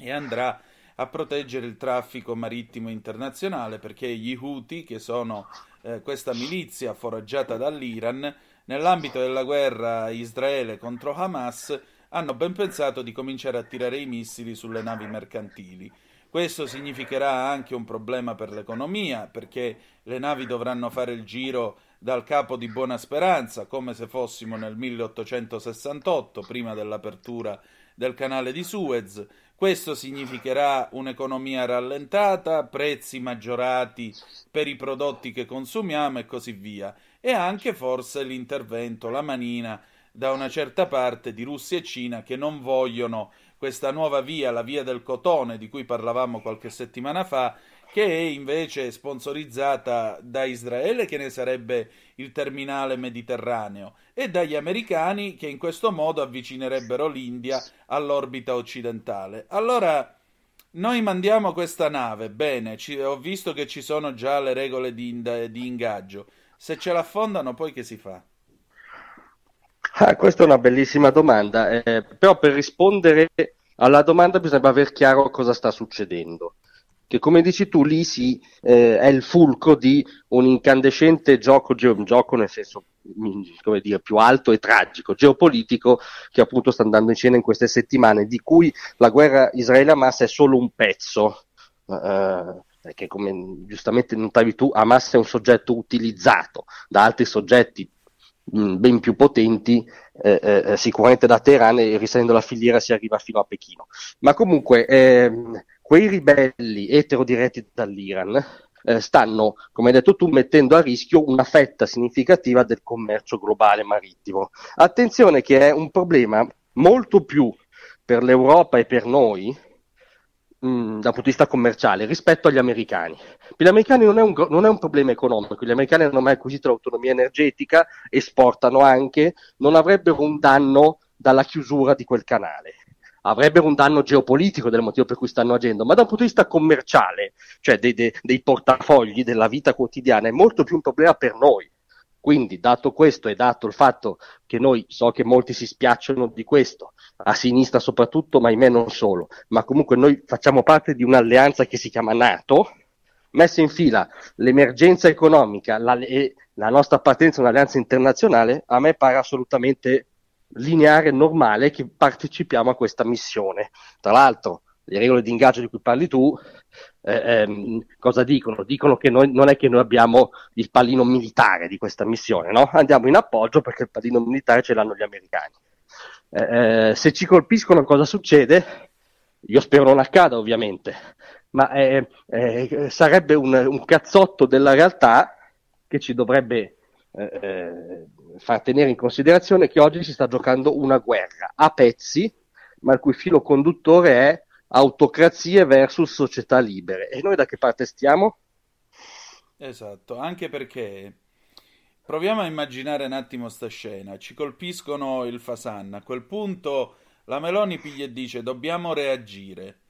e andrà a proteggere il traffico marittimo internazionale perché gli Houthi, che sono eh, questa milizia foraggiata dall'Iran, nell'ambito della guerra Israele contro Hamas, hanno ben pensato di cominciare a tirare i missili sulle navi mercantili. Questo significherà anche un problema per l'economia, perché le navi dovranno fare il giro dal capo di Buona Speranza, come se fossimo nel 1868, prima dell'apertura del canale di Suez. Questo significherà un'economia rallentata, prezzi maggiorati per i prodotti che consumiamo e così via. E anche forse l'intervento, la manina da una certa parte di Russia e Cina che non vogliono questa nuova via, la via del cotone di cui parlavamo qualche settimana fa, che è invece sponsorizzata da Israele, che ne sarebbe il terminale mediterraneo, e dagli americani, che in questo modo avvicinerebbero l'India all'orbita occidentale. Allora, noi mandiamo questa nave, bene, ci- ho visto che ci sono già le regole di, di ingaggio. Se ce l'affondano, poi che si fa? Ah, questa è una bellissima domanda, eh, però per rispondere alla domanda bisogna aver chiaro cosa sta succedendo. Che come dici tu, lì si, eh, è il fulcro di un incandescente gioco, un gioco nel senso mm, come dire, più alto e tragico, geopolitico, che appunto sta andando in scena in queste settimane, di cui la guerra Israele-Hamas è solo un pezzo. Eh, perché come giustamente notavi tu, Hamas è un soggetto utilizzato da altri soggetti mh, ben più potenti, eh, eh, sicuramente da Teheran e risalendo la filiera si arriva fino a Pechino. Ma comunque ehm, quei ribelli etero-diretti dall'Iran eh, stanno, come hai detto tu, mettendo a rischio una fetta significativa del commercio globale marittimo. Attenzione che è un problema molto più per l'Europa e per noi, mh, dal punto di vista commerciale rispetto agli americani. Per gli americani non è, un, non è un problema economico, gli americani hanno mai acquisito l'autonomia energetica, esportano anche, non avrebbero un danno dalla chiusura di quel canale. Avrebbero un danno geopolitico del motivo per cui stanno agendo, ma da un punto di vista commerciale, cioè dei, dei- dei portafogli della vita quotidiana, è molto più un problema per noi. Quindi, dato questo e dato il fatto che noi, so che molti si spiacciono di questo, a sinistra soprattutto, ma ahimè non solo, ma comunque noi facciamo parte di un'alleanza che si chiama NATO, messa in fila l'emergenza economica la, e la nostra appartenenza a un'alleanza internazionale, a me pare assolutamente lineare e normale che partecipiamo a questa missione. Tra l'altro, le regole di ingaggio di cui parli tu, eh, ehm, cosa dicono? Dicono che noi, non è che noi abbiamo il pallino militare di questa missione, no? Andiamo in appoggio perché il pallino militare ce l'hanno gli americani. Eh, eh, se ci colpiscono cosa succede? Io spero non accada ovviamente, ma eh, eh, sarebbe un, un cazzotto della realtà che ci dovrebbe eh, eh, far tenere in considerazione che oggi si sta giocando una guerra a pezzi, ma il cui filo conduttore è autocrazie versus società libere. E noi da che parte stiamo? Esatto, anche perché Proviamo a immaginare un attimo sta scena. Ci colpiscono il Fasan. A quel punto la Meloni piglia e dice dobbiamo reagire.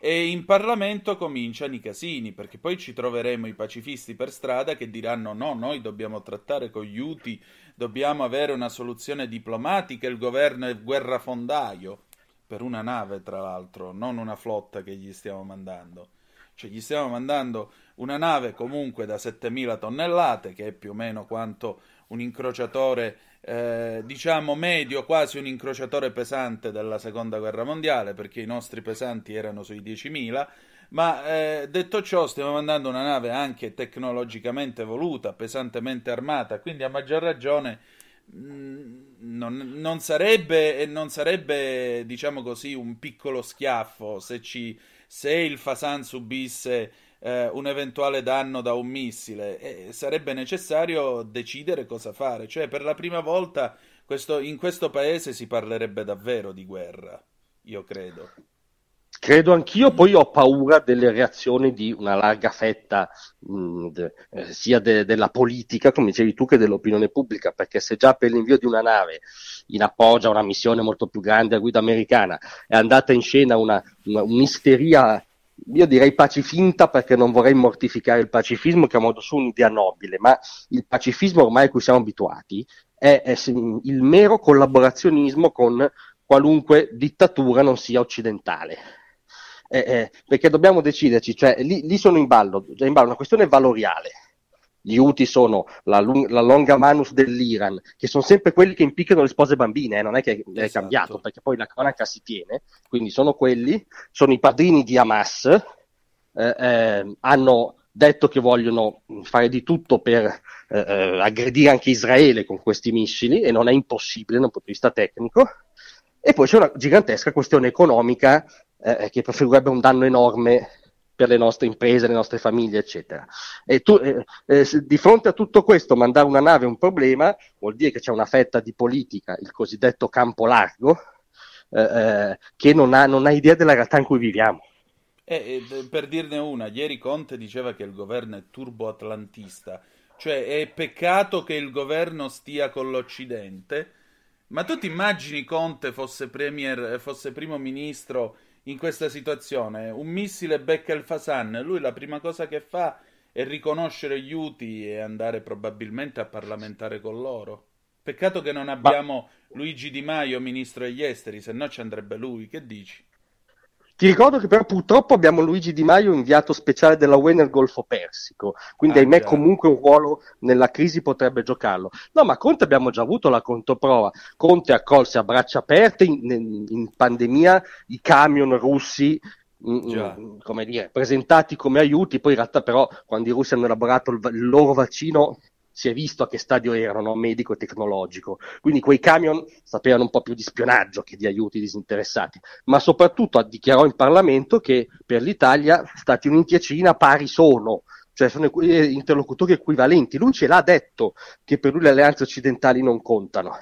E in Parlamento cominciano i casini, perché poi ci troveremo i pacifisti per strada che diranno no, noi dobbiamo trattare con gli UTI, dobbiamo avere una soluzione diplomatica, il governo è guerrafondaio, per una nave tra l'altro, non una flotta che gli stiamo mandando. Cioè gli stiamo mandando una nave comunque da 7000 tonnellate, che è più o meno quanto un incrociatore, eh, diciamo medio, quasi un incrociatore pesante della seconda guerra mondiale, perché i nostri pesanti erano sui 10.000. Ma eh, detto ciò, stiamo mandando una nave anche tecnologicamente evoluta, pesantemente armata, quindi a maggior ragione mh, non, non sarebbe, non sarebbe, diciamo così, un piccolo schiaffo se, ci, se il Fasan subisse eh, un eventuale danno da un missile, eh, sarebbe necessario decidere cosa fare. Cioè, per la prima volta questo, in questo paese si parlerebbe davvero di guerra, io credo. Credo anch'io, poi ho paura delle reazioni di una larga fetta mh, de, eh, sia de, della politica, come dicevi tu, che dell'opinione pubblica, perché se già per l'invio di una nave in appoggio a una missione molto più grande a guida americana è andata in scena una, una, un'isteria io direi pacifinta perché non vorrei mortificare il pacifismo che a modo suo un'idea nobile, ma il pacifismo ormai a cui siamo abituati è, è il mero collaborazionismo con qualunque dittatura non sia occidentale. Eh, eh, perché dobbiamo deciderci, cioè lì, lì sono in ballo, è in ballo una questione valoriale. Gli UTI sono la, la, longa manus dell'Iran, che sono sempre quelli che impiccano le spose bambine, eh, non è che è esatto. cambiato, perché poi la cronaca si tiene, quindi sono quelli, sono i padrini di Hamas, eh, eh, hanno detto che vogliono fare di tutto per eh, eh, aggredire anche Israele con questi missili, e non è impossibile da un punto di vista tecnico. E poi c'è una gigantesca questione economica eh, che preferirebbe un danno enorme per le nostre imprese, le nostre famiglie, eccetera. E tu, eh, eh, di fronte a tutto questo, mandare una nave è un problema, vuol dire che c'è una fetta di politica, il cosiddetto campo largo, eh, eh che non ha, non ha, idea della realtà in cui viviamo. Eh, per dirne una, ieri Conte diceva che il governo è turbo-atlantista, cioè è peccato che il governo stia con l'Occidente, ma tu ti immagini Conte fosse, premier, fosse primo ministro in questa situazione. Un missile becca il Fasan, lui la prima cosa che fa è riconoscere gli UTI e andare probabilmente a parlamentare con loro. Peccato che non abbiamo Ma... Luigi Di Maio, ministro degli esteri, se no ci andrebbe lui, che dici? Ti ricordo che però purtroppo abbiamo Luigi Di Maio, inviato speciale della UE nel Golfo Persico, quindi ah, ahimè già. comunque un ruolo nella crisi potrebbe giocarlo. No, ma Conte abbiamo già avuto la controprova. Conte accolse a braccia aperte in, in, pandemia i camion russi mm, mm, come dire, presentati come aiuti, poi in realtà però quando i russi hanno elaborato il, il loro vaccino si è visto a che stadio erano, medico e tecnologico. Quindi quei camion sapevano un po' più di spionaggio che di aiuti disinteressati, ma soprattutto dichiarò in Parlamento che per l'Italia Stati Uniti e Cina pari sono, cioè sono eh, interlocutori equivalenti. Lui ce l'ha detto che per lui le alleanze occidentali non contano.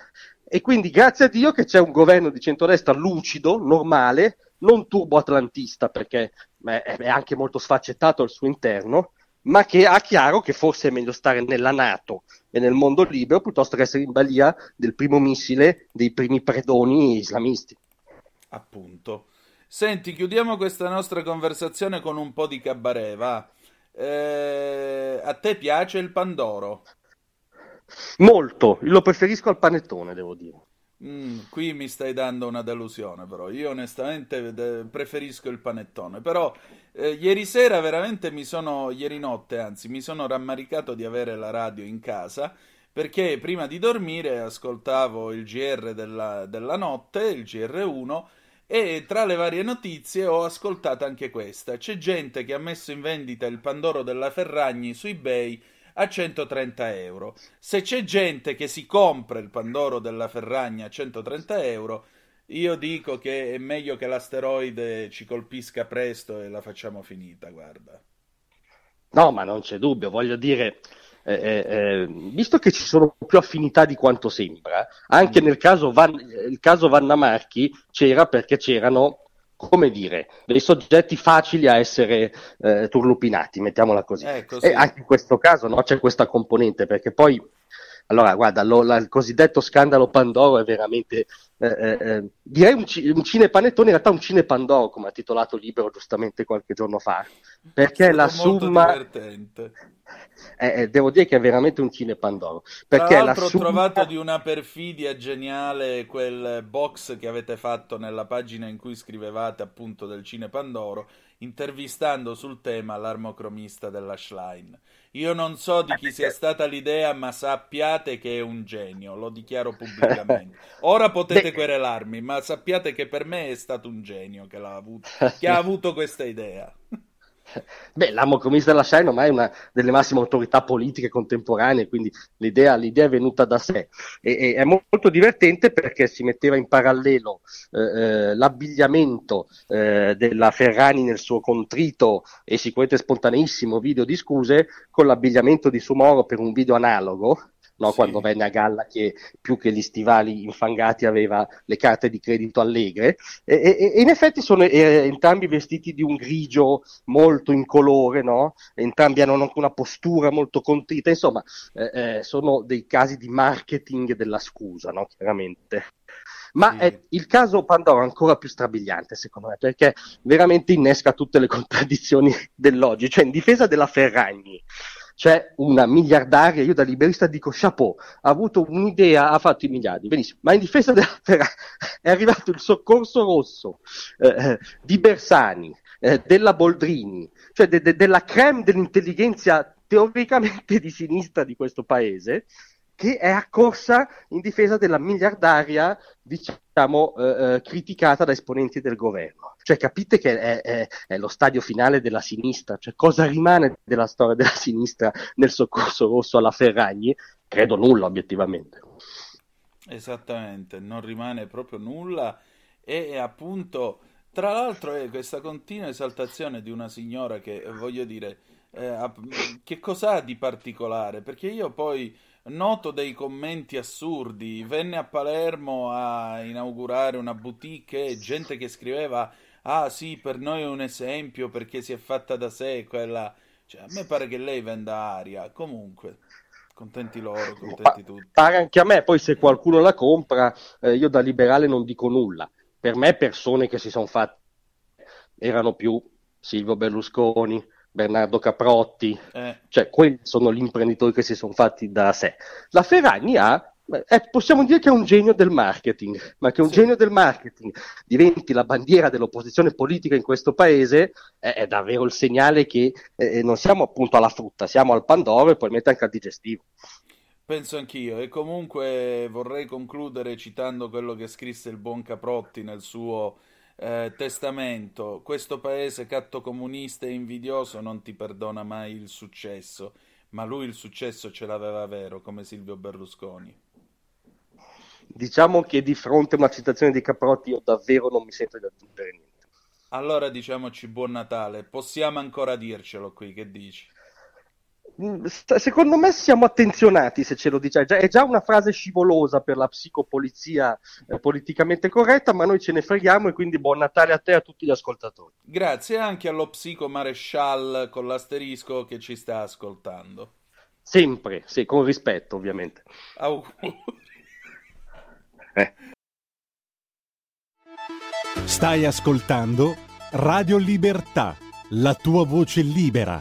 E quindi grazie a Dio che c'è un governo di centrodestra lucido, normale, non turbo-atlantista perché è anche molto sfaccettato al suo interno, ma che ha chiaro che forse è meglio stare nella Nato e nel mondo libero piuttosto che essere in balia del primo missile dei primi predoni islamisti. Appunto. Senti, chiudiamo questa nostra conversazione con un po' di cabaret, va. Eh, a te piace il Pandoro? Molto, lo preferisco al panettone, devo dire. Mm, qui mi stai dando una delusione, però. Io onestamente preferisco il panettone. Però eh, ieri sera veramente mi sono, ieri notte anzi, mi sono rammaricato di avere la radio in casa perché prima di dormire ascoltavo il GR della, della notte, il GR1, e tra le varie notizie ho ascoltato anche questa. C'è gente che ha messo in vendita il Pandoro della Ferragni su eBay a 130 euro. Se c'è gente che si compra il Pandoro della Ferragni a 130 euro, io dico che è meglio che l'asteroide ci colpisca presto e la facciamo finita, guarda. No, ma non c'è dubbio, voglio dire, eh, eh, eh visto che ci sono più affinità di quanto sembra, anche mm. nel caso, Van, il caso Vanna Marchi c'era perché c'erano, come dire, dei soggetti facili a essere eh, turlupinati, mettiamola così. Ecco, sì. E anche in questo caso no, c'è questa componente, perché poi Allora, guarda, lo- la- il cosiddetto scandalo Pandoro è veramente, eh, eh, eh, direi un, ci- un cinepanettone, in realtà un cinepandoro, come ha titolato Libero giustamente qualche giorno fa, perché la summa, divertente. eh, eh, devo dire che è veramente un cinepandoro, Tra perché la l'altro ho summa... trovato di una perfidia geniale quel box che avete fatto nella pagina in cui scrivevate appunto del Cine Pandoro, intervistando sul tema l'armocromista della Schlein. Io non so di chi sia stata l'idea, ma sappiate che è un genio, lo dichiaro *laughs* pubblicamente. Ora potete querelarmi, ma sappiate che per me è stato un genio che, l'ha avuto, *laughs* che ha avuto questa idea. Beh, l'amocromista della Shine ormai è una delle massime autorità politiche contemporanee, quindi l'idea, l'idea è venuta da sé. E, e è molto divertente perché si metteva in parallelo eh, eh, l'abbigliamento eh, della Ferrani nel suo contrito e sicuramente spontaneissimo video di scuse con l'abbigliamento di Sumoro per un video analogo. No? Sì. quando venne a galla che più che gli stivali infangati aveva le carte di credito allegre e, e- e in effetti sono eh, entrambi vestiti di un grigio molto incolore, no? entrambi hanno anche una postura molto contrita, insomma eh, eh, sono dei casi di marketing della scusa, no? chiaramente. Ma è il caso Pandora è ancora più strabiliante, secondo me, perché veramente innesca tutte le *laughs* contraddizioni dell'oggi. Cioè, in difesa della Ferragni, c'è una miliardaria, io da liberista dico chapeau, ha avuto un'idea, ha fatto i miliardi, benissimo, ma in difesa della Ferragni *laughs* è arrivato il soccorso rosso eh, eh, di Bersani, eh, della Boldrini, cioè de- de- della creme dell'intelligenza teoricamente di sinistra di questo paese, che è accorsa in difesa della miliardaria, diciamo, eh, eh, criticata da esponenti del governo. Cioè, capite che è, è- è lo stadio finale della sinistra, cioè cosa rimane della storia della sinistra nel soccorso rosso alla Ferragni? Credo nulla, obiettivamente. Esattamente, non rimane proprio nulla e, appunto, tra l'altro è questa continua esaltazione di una signora che, eh, voglio dire, eh, ha- che cos'ha di particolare? Perché io poi noto dei commenti assurdi, venne a Palermo a inaugurare una boutique e gente che scriveva, ah sì, per noi è un esempio perché si è fatta da sé quella... Cioè, a me pare che lei venda aria, comunque, contenti loro, contenti tutti. pare anche a me, poi se qualcuno la compra, eh, io da liberale non dico nulla. Per me persone che si sono fatte erano più Silvio Berlusconi, Bernardo Caprotti, Eh. cioè quelli sono gli imprenditori che si sono fatti da sé. La Ferragni ha, eh, possiamo dire che è un genio del marketing, ma che un Sì. genio del marketing diventi la bandiera dell'opposizione politica in questo paese è, è davvero il segnale che eh, non siamo appunto alla frutta, siamo al pandoro e probabilmente anche al digestivo. Penso anch'io, e comunque vorrei concludere citando quello che scrisse il buon Caprotti nel suo eh, testamento. Questo paese cattocomunista e invidioso non ti perdona mai il successo, ma lui il successo ce l'aveva vero, come Silvio Berlusconi. Diciamo che di fronte a una citazione di Caprotti io davvero non mi sento di aggiungere niente. Allora diciamoci buon Natale, possiamo ancora dircelo qui, che dici? Mm, Secondo me siamo attenzionati se ce lo dice, è già, una frase scivolosa per la psicopolizia eh, politicamente corretta, ma noi ce ne freghiamo e quindi buon Natale a te e a tutti gli ascoltatori. Grazie anche allo psico marescial con l'asterisco che ci sta ascoltando. Sempre, sì, con rispetto ovviamente. Auguri. Eh. Stai ascoltando Radio Libertà, la tua voce libera,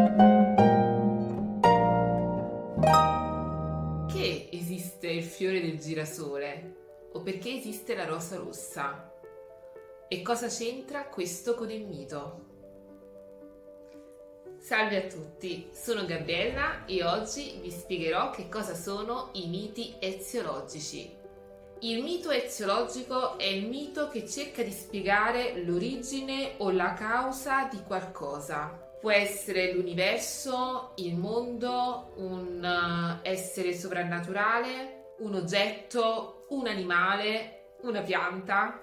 Il girasole? O perché esiste la rosa rossa? E cosa c'entra questo con il mito? Salve a tutti, sono Gabriella e oggi vi spiegherò che cosa sono i miti eziologici. Il mito eziologico è il mito che cerca di spiegare l'origine o la causa di qualcosa. Può essere l'universo, il mondo, un eh, essere sovrannaturale, un oggetto, un animale, una pianta.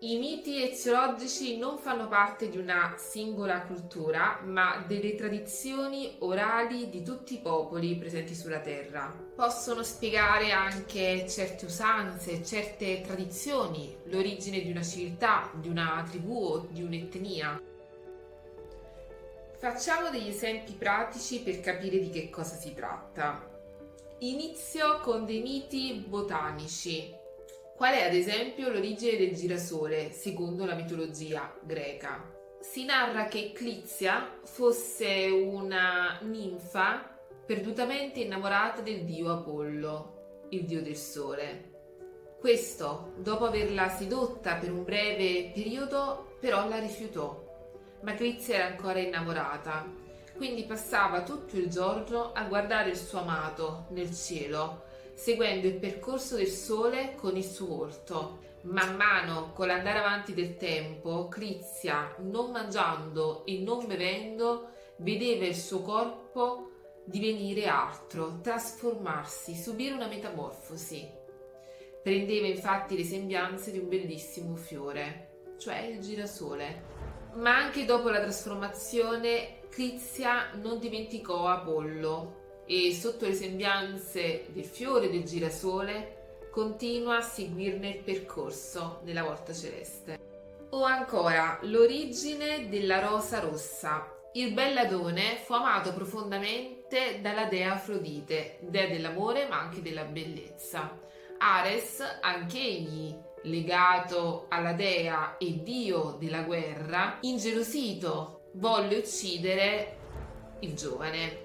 I miti eziologici non fanno parte di una singola cultura, ma delle tradizioni orali di tutti i popoli presenti sulla Terra. Possono spiegare anche certe usanze, certe tradizioni, l'origine di una civiltà, di una tribù o di un'etnia. Facciamo degli esempi pratici per capire di che cosa si tratta. Inizio con dei miti botanici. Qual è ad esempio l'origine del girasole secondo la mitologia greca? Si narra che Clizia fosse una ninfa perdutamente innamorata del dio Apollo, il dio del sole. Questo, dopo averla sedotta per un breve periodo, però la rifiutò. Ma Clizia era ancora innamorata, quindi passava tutto il giorno a guardare il suo amato nel cielo, seguendo il percorso del sole con il suo volto. Man mano, con l'andare avanti del tempo, Clizia, non mangiando e non bevendo, vedeva il suo corpo divenire altro, trasformarsi, subire una metamorfosi. Prendeva infatti le sembianze di un bellissimo fiore, cioè il girasole. Ma anche dopo la trasformazione, Clizia non dimenticò Apollo e sotto le sembianze del fiore del girasole continua a seguirne il percorso nella volta celeste. O ancora l'origine della rosa rossa. Il belladone fu amato profondamente dalla dea Afrodite, dea dell'amore ma anche della bellezza. Ares, anch'egli legato alla dea e dio della guerra, ingelosito, volle uccidere il giovane.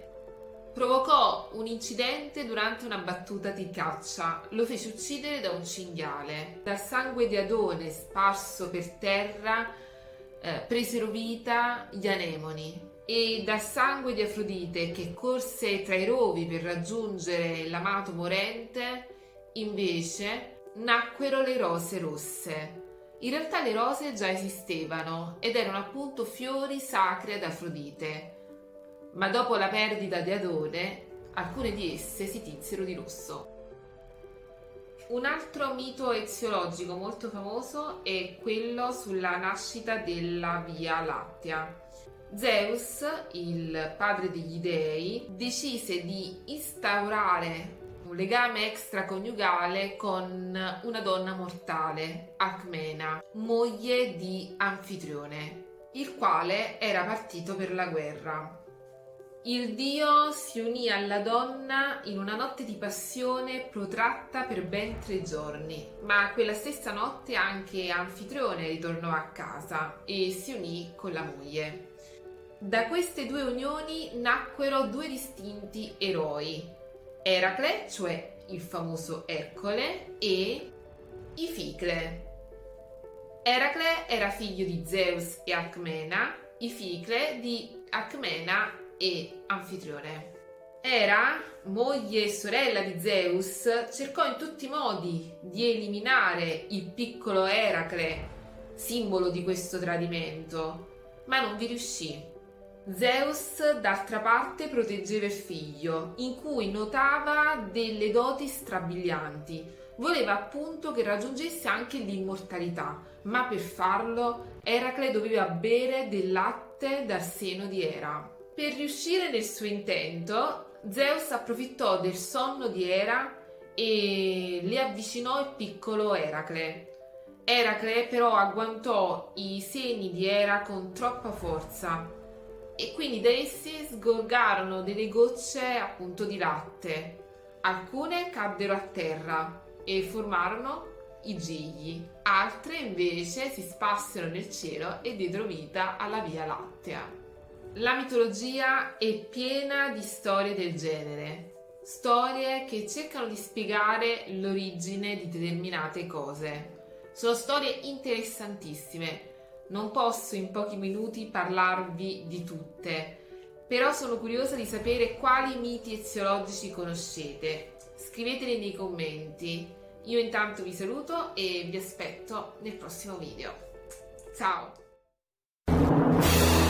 Provocò un incidente durante una battuta di caccia, lo fece uccidere da un cinghiale. Dal sangue di Adone sparso per terra eh, presero vita gli anemoni e dal sangue di Afrodite che corse tra i rovi per raggiungere l'amato morente, invece nacquero le rose rosse. In realtà le rose già esistevano ed erano appunto fiori sacri ad Afrodite, ma dopo la perdita di Adone, alcune di esse si tinsero di rosso. Un altro mito eziologico molto famoso è quello sulla nascita della Via Lattea. Zeus, il padre degli dei, decise di instaurare un legame extraconiugale con una donna mortale, Alcmena, moglie di Anfitrione, il quale era partito per la guerra. Il dio si unì alla donna in una notte di passione protratta per ben tre giorni, ma quella stessa notte anche Anfitrione ritornò a casa e si unì con la moglie. Da queste due unioni nacquero due distinti eroi, Eracle, cioè il famoso Ercole, e Ificle. Eracle era figlio di Zeus e Alcmena, Ificle di Alcmena e Anfitrione. Era, moglie e sorella di Zeus, cercò in tutti i modi di eliminare il piccolo Eracle, simbolo di questo tradimento, ma non vi riuscì. Zeus, d'altra parte, proteggeva il figlio, in cui notava delle doti strabilianti. Voleva appunto che raggiungesse anche l'immortalità, ma per farlo Eracle doveva bere del latte dal seno di Era. Per riuscire nel suo intento, Zeus approfittò del sonno di Era e le avvicinò il piccolo Eracle. Eracle però agguantò i seni di Era con troppa forza e quindi da essi sgorgarono delle gocce appunto di latte. Alcune caddero a terra e formarono i gigli, altre invece si spassero nel cielo e diedero vita alla Via Lattea. La mitologia è piena di storie del genere, storie che cercano di spiegare l'origine di determinate cose. Sono storie interessantissime, non posso in pochi minuti parlarvi di tutte, però sono curiosa di sapere quali miti eziologici conoscete. Scriveteli nei commenti. Io intanto vi saluto e vi aspetto nel prossimo video. Ciao!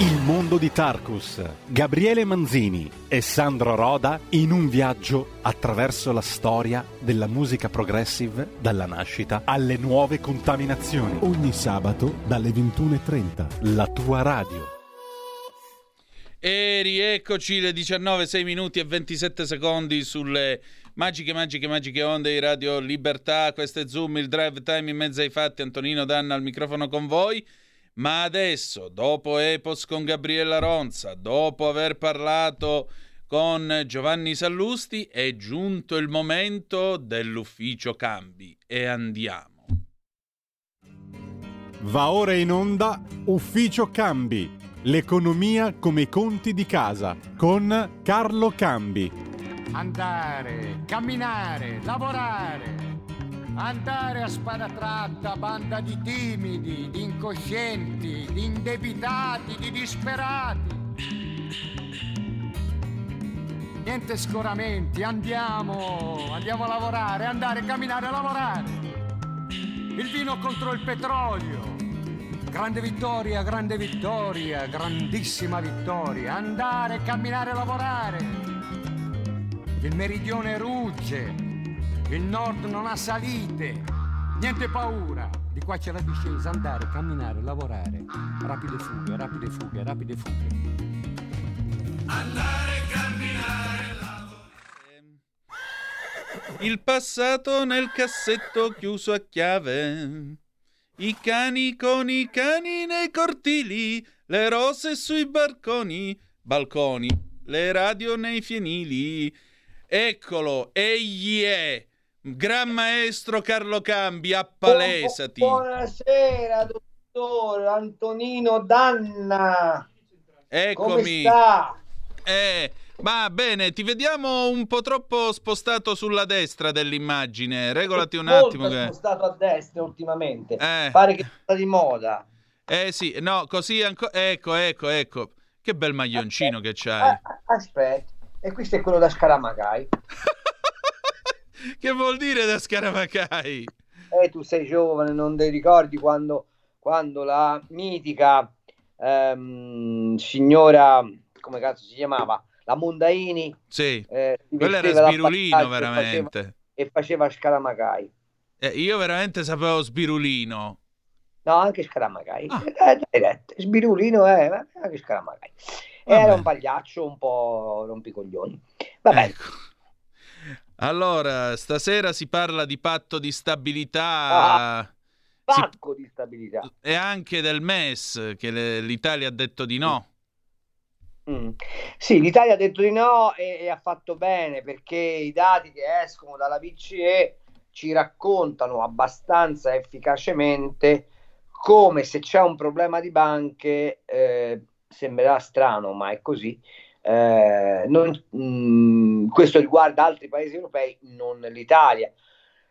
Il mondo di Tarkus, Gabriele Manzini e Sandro Roda in un viaggio attraverso la storia della musica progressive dalla nascita alle nuove contaminazioni. Ogni sabato dalle 21.30, la tua radio. E rieccoci le 19, 6 minuti e 27 secondi sulle magiche, magiche, magiche onde di Radio Libertà. Questo è Zoom, il drive time in mezzo ai fatti. Antonino Danna al microfono con voi. Ma adesso, dopo Epos con Gabriella Ronza, dopo aver parlato con Giovanni Sallusti, è giunto il momento dell'ufficio cambi e andiamo. Va ora in onda Ufficio Cambi, l'economia come i conti di casa, con Carlo Cambi. Andare, camminare, lavorare. Andare a spada tratta, banda di timidi, di incoscienti, di indebitati, di disperati. Niente scoramenti, andiamo, andiamo a lavorare, andare, camminare, lavorare. Il vino contro il petrolio. Grande vittoria, grande vittoria, grandissima vittoria. Andare, camminare, lavorare. Il meridione rugge, il nord non ha salite, niente paura. Di qua c'è la discesa, andare, camminare, lavorare. Rapide fughe, rapide fughe, rapide fughe. Andare, camminare, Il passato nel cassetto chiuso a chiave. I cani con i cani nei cortili, le rose sui barconi, balconi, le radio nei fienili. Eccolo, egli è. Gran maestro Carlo Cambi, appalesati. Buonasera, dottor Antonino Danna. Eccomi. Eh, ma bene, ti vediamo un po' troppo spostato sulla destra dell'immagine. Regolati un attimo. Che... spostato a destra ultimamente. Eh. Pare che sia di moda. Eh sì, no, così ancora. Ecco, ecco, ecco. Che bel maglioncino che c'hai. Ah, Aspetta, e questo è quello da Scaramacai. *laughs* *laughs* Che vuol dire da Scaramacai? Eh, tu sei giovane, non ti ricordi quando, quando la mitica ehm, signora, come cazzo si chiamava? La Mondaini. Sì, eh, si quello era sbirulino passaggio e veramente. faceva- E faceva Scaramacai. Eh, io veramente sapevo sbirulino. No, anche Scaramacai. Ah. Eh, dai, Sbirulino è ma anche Scaramacai. Era un pagliaccio un po' rompicoglioni. Vabbè, Ecco. Allora, stasera si parla di patto di Ah. stabilità pacco di stabilità. e anche del MES, che le- l'Italia ha detto di no. Mm. Sì, l'Italia ha detto di no e, e ha fatto bene perché i dati che escono dalla BCE ci raccontano abbastanza efficacemente come se c'è un problema di banche, eh, sembrerà strano, ma è così. Eh, non- mm, questo riguarda altri paesi europei, non l'Italia.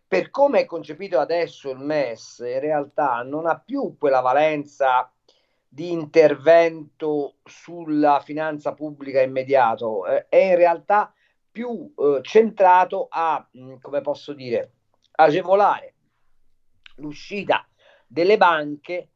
Per come è concepito adesso il MES, in realtà non ha più quella valenza di intervento sulla finanza pubblica immediato, eh, è in realtà più eh, centrato a, mh, come posso dire, agevolare l'uscita delle banche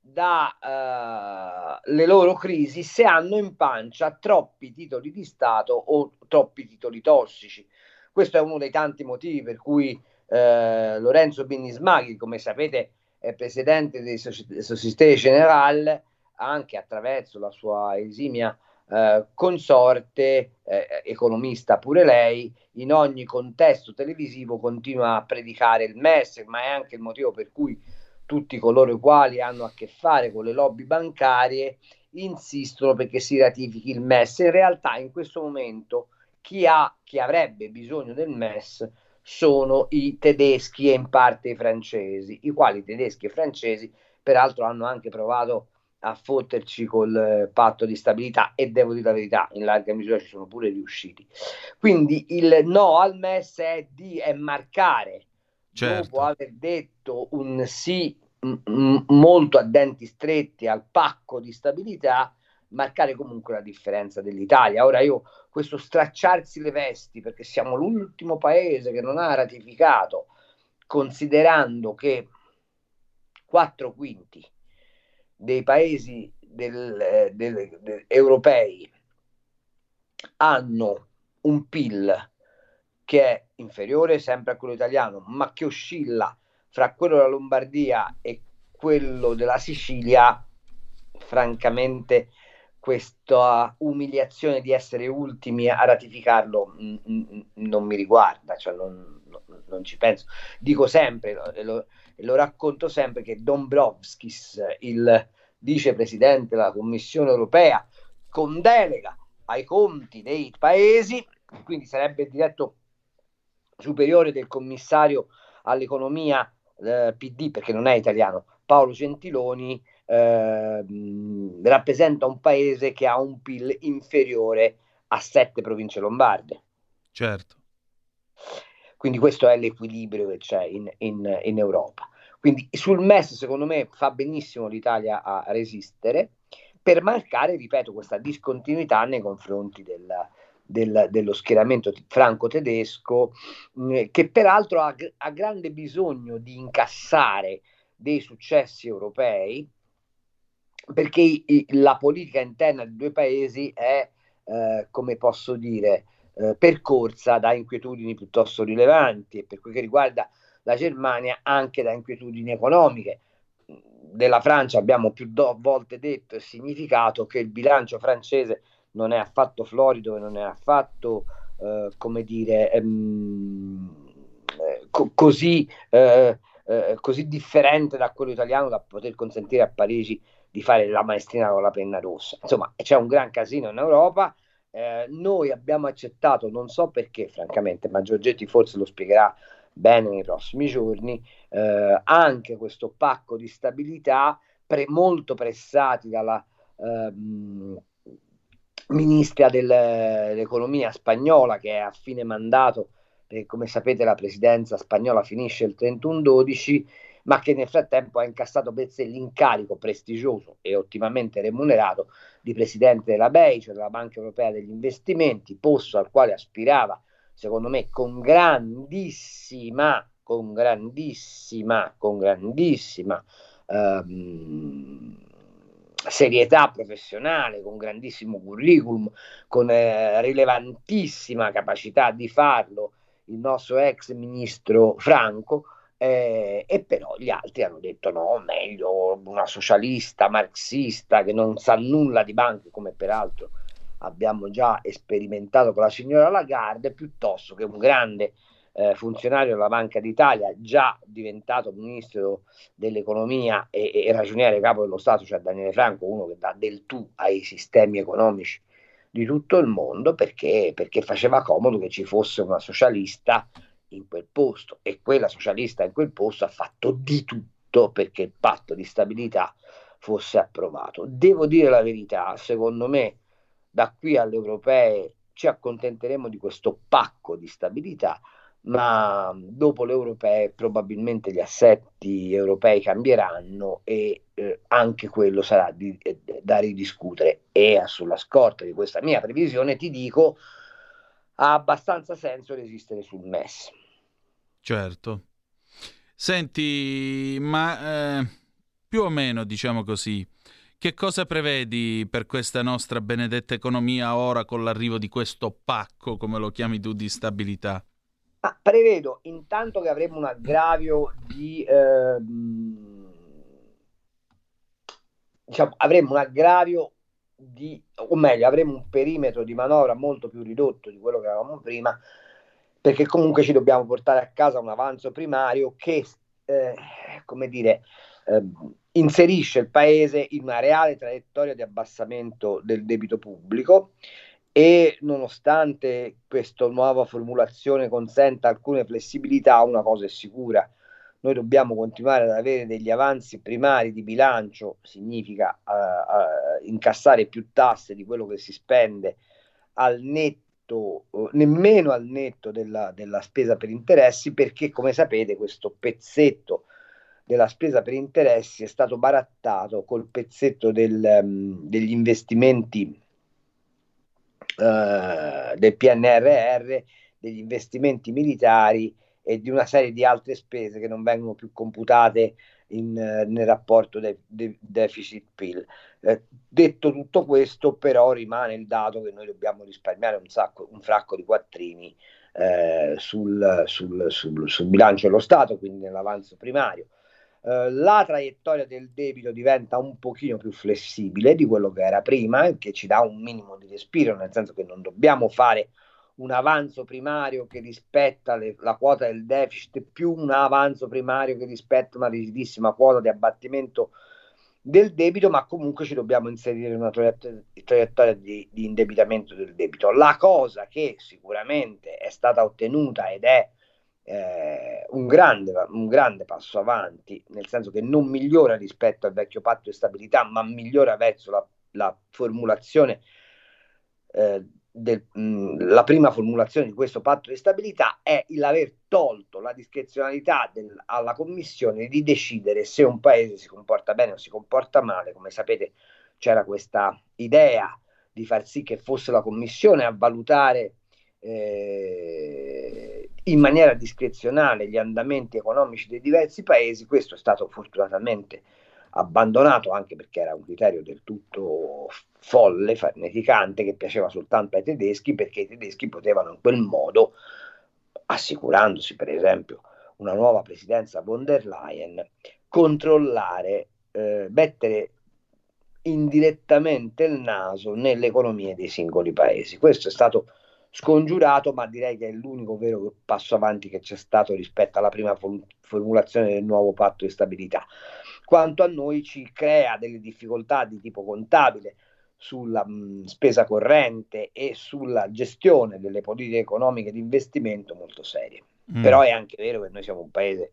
dalle loro crisi se hanno in pancia troppi titoli di Stato o troppi titoli tossici. Questo è uno dei tanti motivi per cui eh, Lorenzo Binismaghi, come sapete, è presidente di Société Générale, anche attraverso la sua esimia eh, consorte, eh, economista pure lei, in ogni contesto televisivo continua a predicare il MES, ma è anche il motivo per cui tutti coloro i quali hanno a che fare con le lobby bancarie insistono perché si ratifichi il MES. In realtà in questo momento chi ha, chi avrebbe bisogno del MES sono i tedeschi e in parte i francesi, i quali tedeschi e francesi peraltro hanno anche provato a fotterci col eh, patto di stabilità e devo dire la verità, in larga misura ci sono pure riusciti. Quindi il no al MES è di è marcare Certo. dopo aver detto un sì molto a denti stretti al pacco di stabilità, marcare comunque la differenza dell'Italia. Ora io questo stracciarsi le vesti perché siamo l'ultimo paese che non ha ratificato, considerando che quattro quinti dei paesi del, del, del, europei hanno un PIL che è inferiore sempre a quello italiano, ma che oscilla fra quello della Lombardia e quello della Sicilia, francamente questa umiliazione di essere ultimi a ratificarlo mh, mh, non mi riguarda, cioè non, non, non, ci penso. Dico sempre, lo, lo, racconto sempre, che Dombrovskis, il vicepresidente della Commissione europea, con delega ai conti dei paesi, quindi sarebbe diretto superiore del commissario all'economia eh, PD, perché non è italiano, Paolo Gentiloni, eh, rappresenta un paese che ha un PIL inferiore a sette province lombarde. Certo. Quindi questo è l'equilibrio che c'è in, in, in Europa. Quindi sul MES secondo me fa benissimo l'Italia a resistere per marcare, ripeto, questa discontinuità nei confronti del, del, dello schieramento franco-tedesco, mh, che peraltro ha, ha, grande bisogno di incassare dei successi europei, perché i, la politica interna dei due paesi è, eh, come posso dire, eh, percorsa da inquietudini piuttosto rilevanti e per quel che riguarda la Germania anche da inquietudini economiche. Della Francia abbiamo più do- volte detto e significato che il bilancio francese non è affatto florido e non è affatto, eh, come dire, ehm, co- così, eh, eh, così differente da quello italiano da poter consentire a Parigi di fare la maestrina con la penna rossa. Insomma, c'è un gran casino in Europa. Eh, noi abbiamo accettato, non so perché, francamente, ma Giorgetti forse lo spiegherà bene nei prossimi giorni, eh, anche questo pacco di stabilità pre- molto pressati dalla ehm, ministra dell'economia spagnola che è a fine mandato, perché come sapete la presidenza spagnola finisce il 31-12, ma che nel frattempo ha incassato sé l'incarico prestigioso e ottimamente remunerato di presidente della BEI, cioè della Banca Europea degli Investimenti, posto al quale aspirava secondo me con grandissima, con grandissima, con grandissima ehm, serietà professionale, con grandissimo curriculum, con eh, rilevantissima capacità di farlo il nostro ex ministro Franco. Eh, e però gli altri hanno detto no, meglio una socialista marxista che non sa nulla di banche, come peraltro abbiamo già sperimentato con la signora Lagarde, piuttosto che un grande eh, funzionario della Banca d'Italia, già diventato ministro dell'economia e, e ragioniere capo dello Stato, cioè Daniele Franco, uno che dà del tu ai sistemi economici di tutto il mondo, perché, perché faceva comodo che ci fosse una socialista in quel posto e quella socialista in quel posto ha fatto di tutto perché il patto di stabilità fosse approvato. Devo dire la verità, secondo me da qui alle europee ci accontenteremo di questo pacco di stabilità, ma dopo le europee probabilmente gli assetti europei cambieranno e eh, anche quello sarà di, eh, da ridiscutere. E sulla scorta di questa mia previsione ti dico, ha abbastanza senso resistere sul MES. Certo. Senti, ma eh, più o meno, diciamo così, che cosa prevedi per questa nostra benedetta economia ora con l'arrivo di questo pacco, come lo chiami tu, di stabilità? Ah, prevedo intanto che avremo un aggravio di... Ehm, diciamo, avremo un aggravio di... o meglio, avremo un perimetro di manovra molto più ridotto di quello che avevamo prima, perché comunque ci dobbiamo portare a casa un avanzo primario che, eh, come dire, eh, inserisce il paese in una reale traiettoria di abbassamento del debito pubblico e nonostante questa nuova formulazione consenta alcune flessibilità, una cosa è sicura, noi dobbiamo continuare ad avere degli avanzi primari di bilancio, significa uh, uh, incassare più tasse di quello che si spende al netto, uh, nemmeno al netto della, della spesa per interessi, perché come sapete questo pezzetto della spesa per interessi è stato barattato col pezzetto del, um, degli investimenti uh, del PNRR, degli investimenti militari e di una serie di altre spese che non vengono più computate in, eh, nel rapporto de- de- deficit-PIL. Eh, detto tutto questo, però rimane il dato che noi dobbiamo risparmiare un, sacco, un fracco di quattrini eh, sul, sul, sul, sul, bilancio dello Stato, quindi nell'avanzo primario. Eh, la traiettoria del debito diventa un pochino più flessibile di quello che era prima, che ci dà un minimo di respiro, nel senso che non dobbiamo fare un avanzo primario che rispetta le, la quota del deficit più un avanzo primario che rispetta una rigidissima quota di abbattimento del debito, ma comunque ci dobbiamo inserire in una traiettoria di, di, indebitamento del debito. La cosa che sicuramente è stata ottenuta ed è eh, un, grande, un grande passo avanti, nel senso che non migliora rispetto al vecchio patto di stabilità, ma migliora verso la, la formulazione eh, del, mh, la prima formulazione di questo patto di stabilità è l'aver tolto la discrezionalità del, alla Commissione di decidere se un paese si comporta bene o si comporta male. Come sapete c'era questa idea di far sì che fosse la Commissione a valutare eh, in maniera discrezionale gli andamenti economici dei diversi paesi. Questo è stato fortunatamente abbandonato anche perché era un criterio del tutto folle, farneticante, che piaceva soltanto ai tedeschi perché i tedeschi potevano in quel modo, assicurandosi per esempio una nuova presidenza von der Leyen, controllare, eh, mettere indirettamente il naso nelle economie dei singoli paesi. Questo è stato scongiurato, ma direi che è l'unico vero passo avanti che c'è stato rispetto alla prima formulazione del nuovo patto di stabilità quanto a noi ci crea delle difficoltà di tipo contabile sulla mh, spesa corrente e sulla gestione delle politiche economiche di investimento molto serie. Mm. Però è anche vero che noi siamo un paese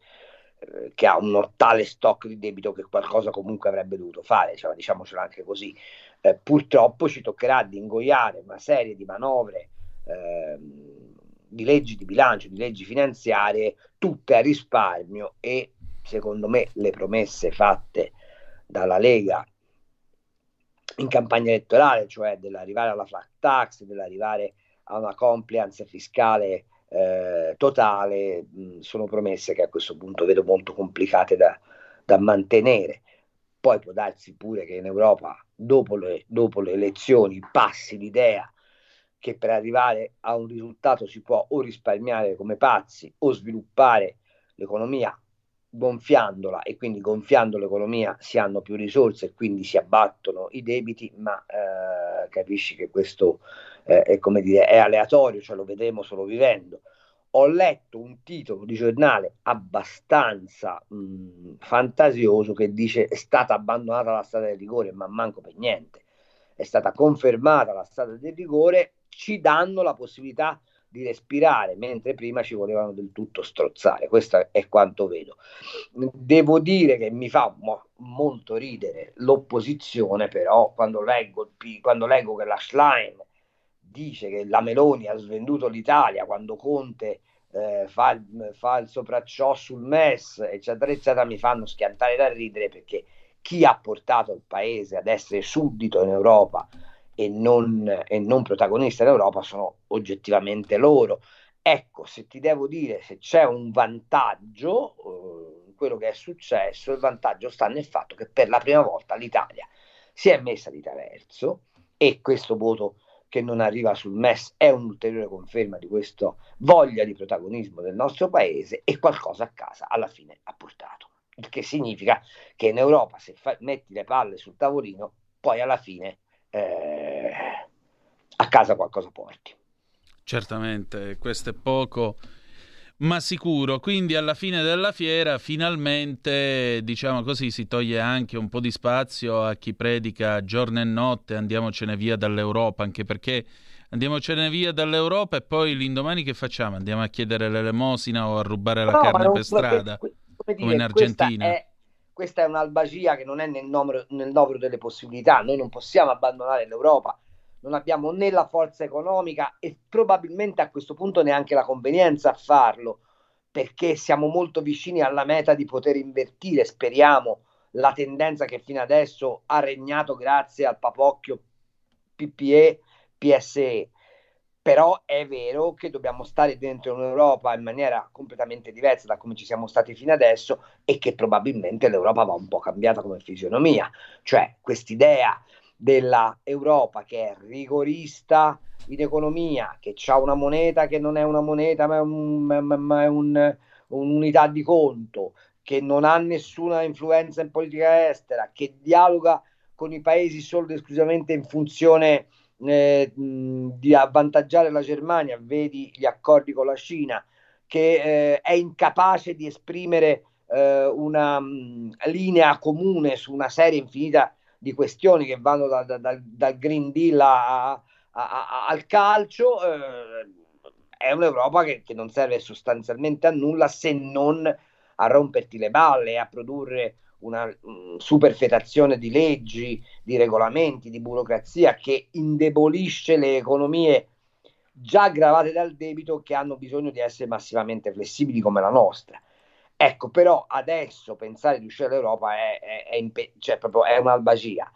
eh, che ha un tale stock di debito che qualcosa comunque avrebbe dovuto fare, cioè, diciamocelo anche così. Eh, purtroppo ci toccherà di ingoiare una serie di manovre eh, di leggi di bilancio, di leggi finanziarie, tutte a risparmio e secondo me, le promesse fatte dalla Lega in campagna elettorale, cioè dell'arrivare alla flat tax, dell'arrivare a una compliance fiscale eh, totale, mh, sono promesse che a questo punto vedo molto complicate da, da mantenere. Poi può darsi pure che in Europa, dopo le, dopo le elezioni, passi l'idea che per arrivare a un risultato si può o risparmiare come pazzi o sviluppare l'economia gonfiandola e quindi gonfiando l'economia si hanno più risorse e quindi si abbattono i debiti, ma eh, capisci che questo eh, è come dire è aleatorio, cioè lo vedremo solo vivendo. Ho letto un titolo di giornale abbastanza mh, fantasioso che dice è stata abbandonata la strada del rigore, ma manco per niente. È stata confermata la strada del rigore, ci danno la possibilità di respirare, mentre prima ci volevano del tutto strozzare. Questo è quanto vedo. Devo dire che mi fa mo- molto ridere l'opposizione, però, quando leggo, quando leggo che la Schlein dice che la Meloni ha svenduto l'Italia quando Conte eh, fa, fa, il sopracciò sul MES, eccetera, eccetera, mi fanno schiantare da ridere perché chi ha portato il paese ad essere suddito in Europa e non, e non protagonista in Europa sono oggettivamente loro. Ecco, se ti devo dire se c'è un vantaggio in eh, quello che è successo, il vantaggio sta nel fatto che per la prima volta l'Italia si è messa di traverso e questo voto che non arriva sul MES è un'ulteriore conferma di questa voglia di protagonismo del nostro paese e qualcosa a casa alla fine ha portato. Il che significa che in Europa se fa- metti le palle sul tavolino, poi alla fine eh, a casa qualcosa porti. Certamente, questo è poco, ma sicuro. Quindi alla fine della fiera finalmente, diciamo così, si toglie anche un po' di spazio a chi predica giorno e notte andiamocene via dall'Europa, anche perché andiamocene via dall'Europa e poi l'indomani che facciamo? Andiamo a chiedere l'elemosina o a rubare la no, carne per strada, come, dire, come in Argentina? È, questa è un'albagia che non è nel numero, nel numero delle possibilità. Noi non possiamo abbandonare l'Europa, non abbiamo né la forza economica e probabilmente a questo punto neanche la convenienza a farlo, perché siamo molto vicini alla meta di poter invertire, speriamo, la tendenza che fino adesso ha regnato grazie al papocchio PPE, PSE. Però è vero che dobbiamo stare dentro un'Europa in maniera completamente diversa da come ci siamo stati fino adesso e che probabilmente l'Europa va un po' cambiata come fisionomia, cioè quest'idea della Europa che è rigorista in economia, che ha una moneta che non è una moneta ma è, un, ma è un, un'unità di conto, che non ha nessuna influenza in politica estera, che dialoga con i paesi solo ed esclusivamente in funzione eh, di avvantaggiare la Germania, vedi gli accordi con la Cina, che eh, è incapace di esprimere eh, una mh, linea comune su una serie infinita di questioni che vanno da, da, da, dal Green Deal a, a, a, al calcio, eh, è un'Europa che, che non serve sostanzialmente a nulla se non a romperti le balle e a produrre una um, superfetazione di leggi, di regolamenti, di burocrazia che indebolisce le economie già gravate dal debito che hanno bisogno di essere massivamente flessibili come la nostra. Ecco, però adesso pensare di uscire dall'Europa è, è, è, impe- cioè è un'albagia.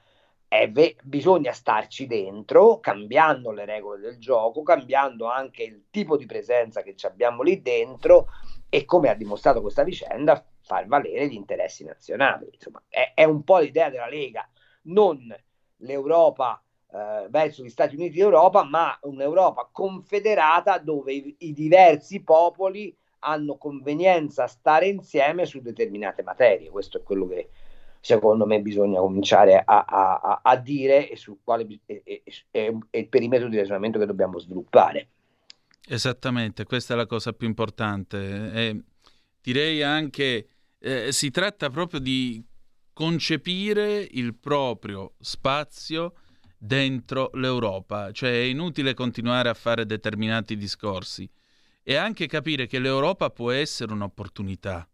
Ve- bisogna starci dentro, cambiando le regole del gioco, cambiando anche il tipo di presenza che abbiamo lì dentro e come ha dimostrato questa vicenda, far valere gli interessi nazionali. Insomma, è, è un po' l'idea della Lega, non l'Europa eh, verso gli Stati Uniti d'Europa, ma un'Europa confederata dove i, i diversi popoli hanno convenienza a stare insieme su determinate materie. Questo è quello che secondo me bisogna cominciare a, a, a dire e sul quale è, il perimetro di ragionamento che dobbiamo sviluppare. Esattamente, questa è la cosa più importante. E direi anche eh, si tratta proprio di concepire il proprio spazio dentro l'Europa, cioè è inutile continuare a fare determinati discorsi e anche capire che l'Europa può essere un'opportunità.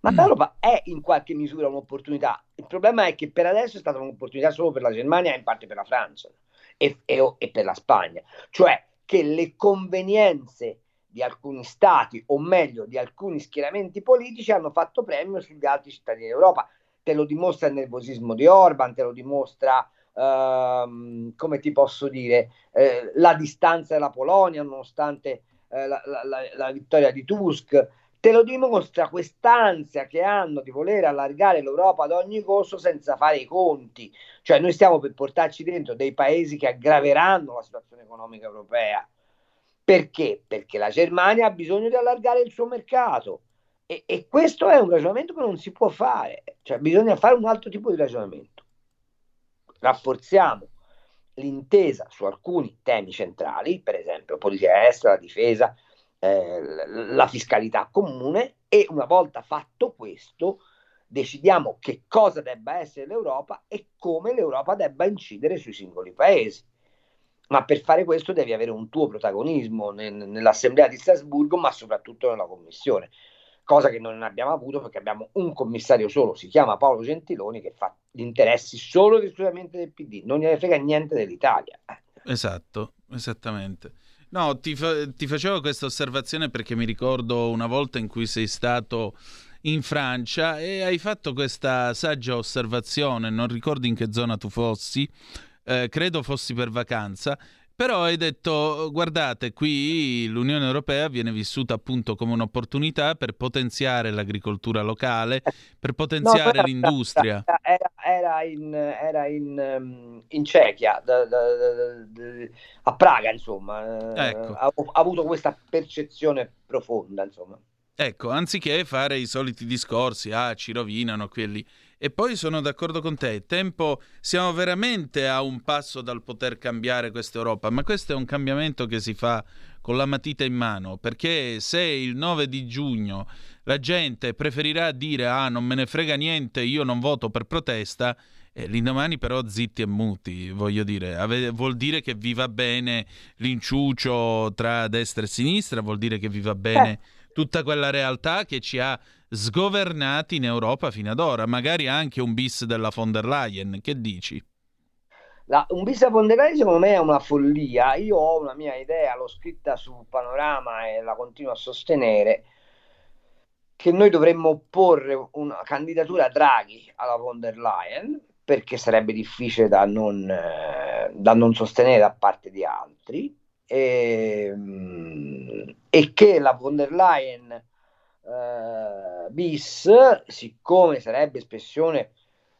Ma l'Europa è in qualche misura un'opportunità. Il problema è che per adesso è stata un'opportunità solo per la Germania e in parte per la Francia e, e, e per la Spagna. Cioè che le convenienze di alcuni stati, o meglio di alcuni schieramenti politici, hanno fatto premio sugli altri cittadini d'Europa. Te lo dimostra il nervosismo di Orban, te lo dimostra, ehm, come ti posso dire, eh, la distanza della Polonia, nonostante eh, la, la, la, vittoria di Tusk. Te lo dimostra quest'ansia che hanno di voler allargare l'Europa ad ogni costo senza fare i conti. Cioè noi stiamo per portarci dentro dei paesi che aggraveranno la situazione economica europea perché? Perché la Germania ha bisogno di allargare il suo mercato e, e, questo è un ragionamento che non si può fare, cioè bisogna fare un altro tipo di ragionamento. Rafforziamo l'intesa su alcuni temi centrali, per esempio politica estera, la difesa, eh, la fiscalità comune e una volta fatto questo decidiamo che cosa debba essere l'Europa e come l'Europa debba incidere sui singoli paesi ma per fare questo devi avere un tuo protagonismo nel, nell'Assemblea di Strasburgo, ma soprattutto nella Commissione, cosa che non abbiamo avuto perché abbiamo un commissario solo, si chiama Paolo Gentiloni, che fa gli interessi solo ed esclusivamente del PD, non gliene frega niente dell'Italia. Esatto, esattamente. No, ti, fa- ti facevo questa osservazione perché mi ricordo una volta in cui sei stato in Francia e hai fatto questa saggia osservazione, non ricordo in che zona tu fossi, eh, credo fossi per vacanza, però hai detto guardate qui l'Unione Europea viene vissuta appunto come un'opportunità per potenziare l'agricoltura locale, per potenziare no, l'industria. Era, era, in, era in, ehm, in Cechia, da, da, da, a Praga insomma, ecco. ha, ha avuto questa percezione profonda insomma. Ecco, anziché fare i soliti discorsi, ah ci rovinano quelli e poi sono d'accordo con te, tempo, siamo veramente a un passo dal poter cambiare questa Europa, ma questo è un cambiamento che si fa con la matita in mano, perché se il 9 di giugno la gente preferirà dire ah non me ne frega niente, io non voto per protesta, eh, l'indomani però zitti e muti, voglio dire, ave- vuol dire che viva bene l'inciucio tra destra e sinistra, vuol dire che viva bene eh. Tutta quella realtà che ci ha sgovernati in Europa fino ad ora, magari anche un bis della von der Leyen, che dici? La, un bis della von der Leyen secondo me è una follia, io ho una mia idea, l'ho scritta su Panorama e la continuo a sostenere, che noi dovremmo opporre una candidatura a Draghi alla von der Leyen, perché sarebbe difficile da non, eh, da non sostenere da parte di altri e, mm, e che la von der Leyen eh, bis, siccome sarebbe espressione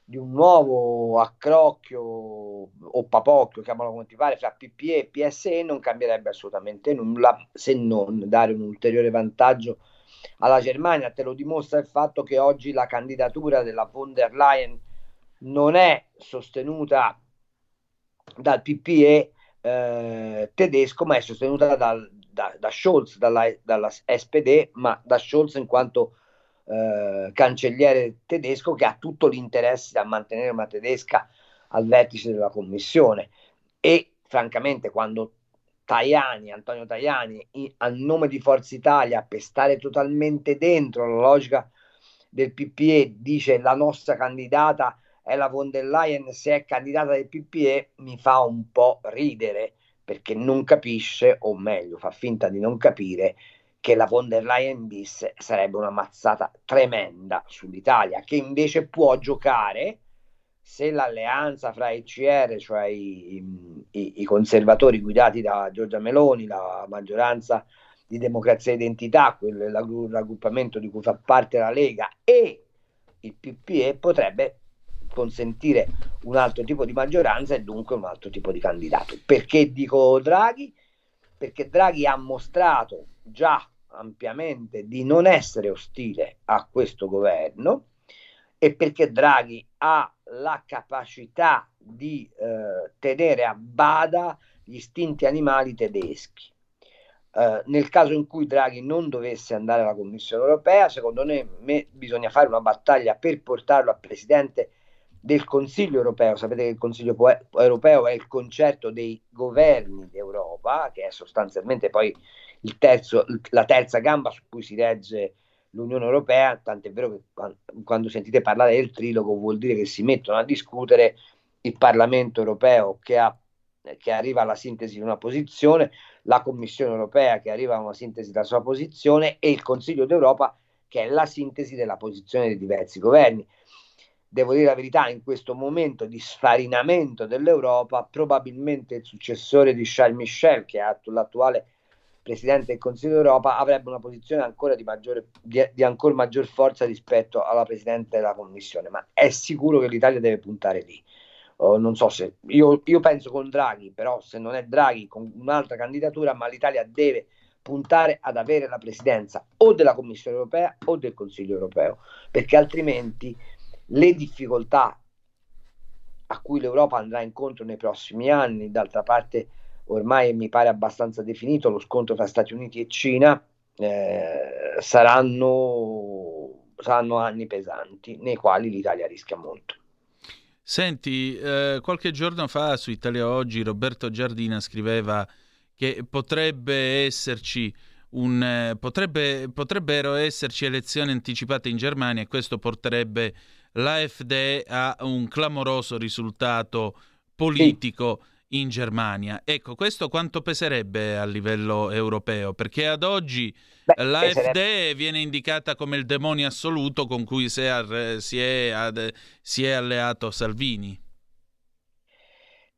di un nuovo accrocchio o papocchio, chiamalo come ti pare, fra PPE e PSE non cambierebbe assolutamente nulla se non dare un ulteriore vantaggio alla Germania. Te lo dimostra il fatto che oggi la candidatura della von der Leyen non è sostenuta dal PPE eh, tedesco, ma è sostenuta dal, da, da, Scholz, dalla, dalla SPD, ma da Scholz in quanto eh, cancelliere tedesco che ha tutto l'interesse a mantenere una tedesca al vertice della commissione. E francamente quando Tajani, Antonio Tajani, a nome di Forza Italia, per stare totalmente dentro la logica del PPE, dice la nostra candidata è la von der Leyen, se è candidata del PPE, mi fa un po' ridere perché non capisce, o meglio, fa finta di non capire che la von der Leyen bis sarebbe una mazzata tremenda sull'Italia, che invece può giocare se l'alleanza fra i CR, cioè i, i, i, conservatori guidati da Giorgia Meloni, la maggioranza di Democrazia e Identità, quel, raggruppamento di cui fa parte la Lega, e il PPE potrebbe consentire un altro tipo di maggioranza e dunque un altro tipo di candidato. Perché dico Draghi? Perché Draghi ha mostrato già ampiamente di non essere ostile a questo governo e perché Draghi ha la capacità di eh, tenere a bada gli istinti animali tedeschi. Uh, nel caso in cui Draghi non dovesse andare alla Commissione europea, secondo me, me, bisogna fare una battaglia per portarlo a presidente del Consiglio europeo. Sapete che il Consiglio europeo è il concerto dei governi d'Europa, che è sostanzialmente poi terzo, la terza gamba su cui si regge l'Unione Europea, tant'è vero che quando sentite parlare del trilogo vuol dire che si mettono a discutere il Parlamento europeo che, ha, che arriva alla sintesi di una posizione, la Commissione europea che arriva a una sintesi della sua posizione e il Consiglio d'Europa che è la sintesi della posizione dei diversi governi. Devo dire la verità, in questo momento di sfarinamento dell'Europa, probabilmente il successore di Charles Michel, che è l'attuale Presidente del Consiglio d'Europa avrebbe una posizione ancora di, maggiore, di, di ancora maggior forza rispetto alla Presidente della Commissione, ma è sicuro che l'Italia deve puntare lì. Uh, non so se io, io, penso con Draghi, però se non è Draghi con un'altra candidatura, ma l'Italia deve puntare ad avere la presidenza o della Commissione europea o del Consiglio europeo, perché altrimenti le difficoltà a cui l'Europa andrà incontro nei prossimi anni, d'altra parte ormai mi pare abbastanza definito, lo scontro tra Stati Uniti e Cina, eh, saranno, saranno anni pesanti nei quali l'Italia rischia molto. Senti, eh, qualche giorno fa su Italia Oggi Roberto Giardina scriveva che potrebbe esserci un, eh, potrebbe, potrebbero esserci elezioni anticipate in Germania e questo porterebbe l'AfD a un clamoroso risultato politico. Sì in Germania. Ecco, questo quanto peserebbe a livello europeo? Perché ad oggi Beh, l'AfD peserebbe. viene indicata come il demonio assoluto con cui si è, si è, ad, si è alleato Salvini.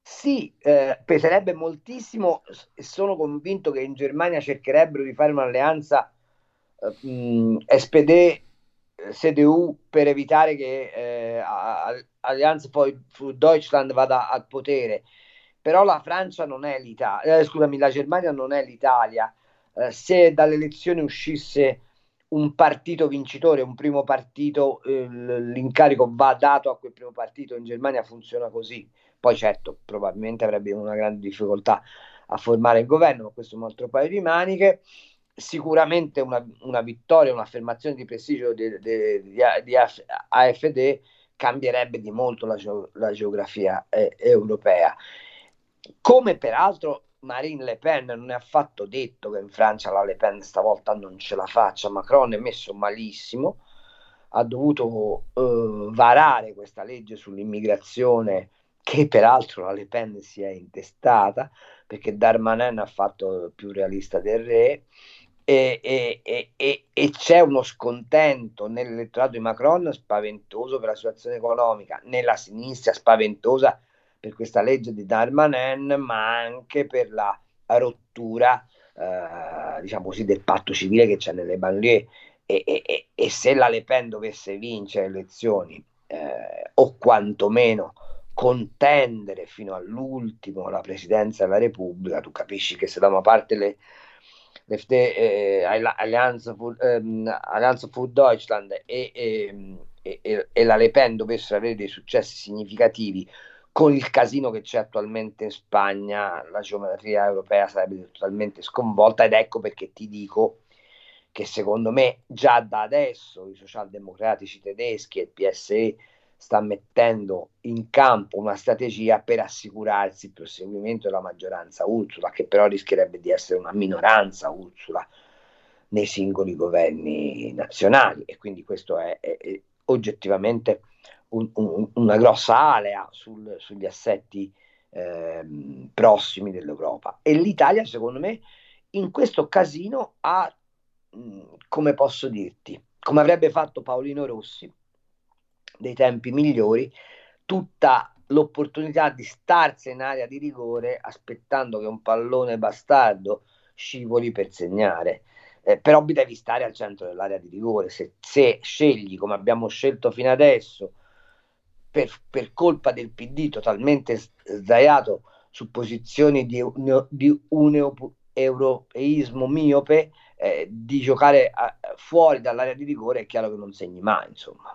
Sì, eh, peserebbe moltissimo e sono convinto che in Germania cercherebbero di fare un'alleanza eh, SPD CDU per evitare che eh, Allianz poi Deutschland vada al potere però la Francia non è l'Italia, eh, scusami, la Germania non è l'Italia. Eh, se dalle elezioni uscisse un partito vincitore, un primo partito, eh, l'incarico va dato a quel primo partito, in Germania funziona così. Poi certo, probabilmente avrebbe una grande difficoltà a formare il governo, ma questo è un altro paio di maniche. Sicuramente una, una vittoria, un'affermazione di prestigio di, di, di, di AFD cambierebbe di molto la, la geografia eh, europea. Come peraltro Marine Le Pen non è affatto detto che in Francia la Le Pen stavolta non ce la faccia, Macron è messo malissimo, ha dovuto uh, varare questa legge sull'immigrazione che peraltro la Le Pen si è intestata perché Darmanin ha fatto più realista del re e, e, e, e, c'è uno scontento nell'elettorato di Macron spaventoso per la situazione economica, nella sinistra spaventosa per questa legge di Darmanin, ma anche per la rottura eh, diciamo così, del patto civile che c'è nelle banlieue. E, se la Le Pen dovesse vincere le elezioni eh, o quantomeno contendere fino all'ultimo la presidenza della Repubblica, tu capisci che se da una parte le, l'FD, eh, Allianz, ehm, für Deutschland e, e, e, e, la Le Pen dovessero avere dei successi significativi. Con il casino che c'è attualmente in Spagna, la geometria europea sarebbe totalmente sconvolta ed ecco perché ti dico che secondo me già da adesso i socialdemocratici tedeschi e il PSE sta mettendo in campo una strategia per assicurarsi il proseguimento della maggioranza Ursula, che però rischierebbe di essere una minoranza Ursula nei singoli governi nazionali e quindi questo è, è, è oggettivamente un, un, una grossa alea sul, sugli assetti eh, prossimi dell'Europa. E l'Italia, secondo me, in questo casino ha, come posso dirti, come avrebbe fatto Paolino Rossi dei tempi migliori, tutta l'opportunità di starsi in area di rigore aspettando che un pallone bastardo scivoli per segnare. Eh, però devi stare al centro dell'area di rigore. Se, se scegli, come abbiamo scelto fino adesso, per, per colpa del PD totalmente sdraiato su posizioni di, di un europeismo miope, eh, di giocare a, fuori dall'area di rigore è chiaro che non segni mai, insomma.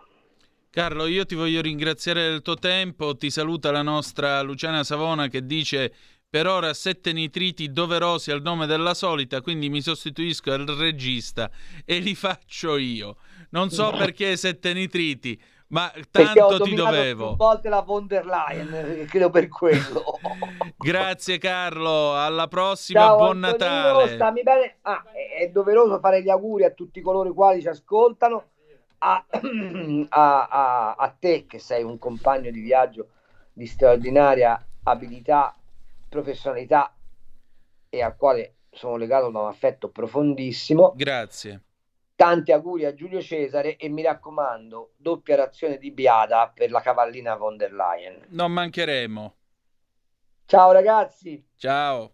Carlo, io ti voglio ringraziare del tuo tempo, ti saluta la nostra Luciana Savona che dice per ora sette nitriti doverosi al nome della solita, quindi mi sostituisco al regista e li faccio io. Non so perché sette nitriti, ma tanto ti dovevo. Più volte la von der Leyen, eh, credo per quello. *laughs* Grazie Carlo, alla prossima, Ciao, buon Antonino, Natale. Stammi bene. Ah, è doveroso fare gli auguri a tutti coloro i quali ci ascoltano, a, *clears throat* a, a, a te che sei un compagno di viaggio di straordinaria abilità, professionalità e al quale sono legato da un affetto profondissimo. Grazie. Tanti auguri a Giulio Cesare e mi raccomando, doppia razione di biada per la cavallina von der Leyen. Non mancheremo. Ciao ragazzi. Ciao.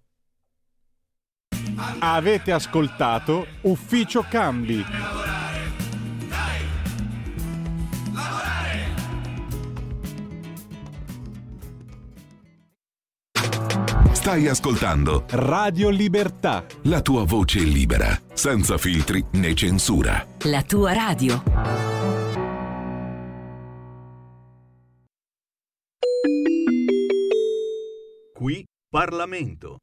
Avete ascoltato Ufficio Cambi. Stai ascoltando Radio Libertà. la tua voce libera, senza filtri né censura. La tua radio. Qui Parlamento.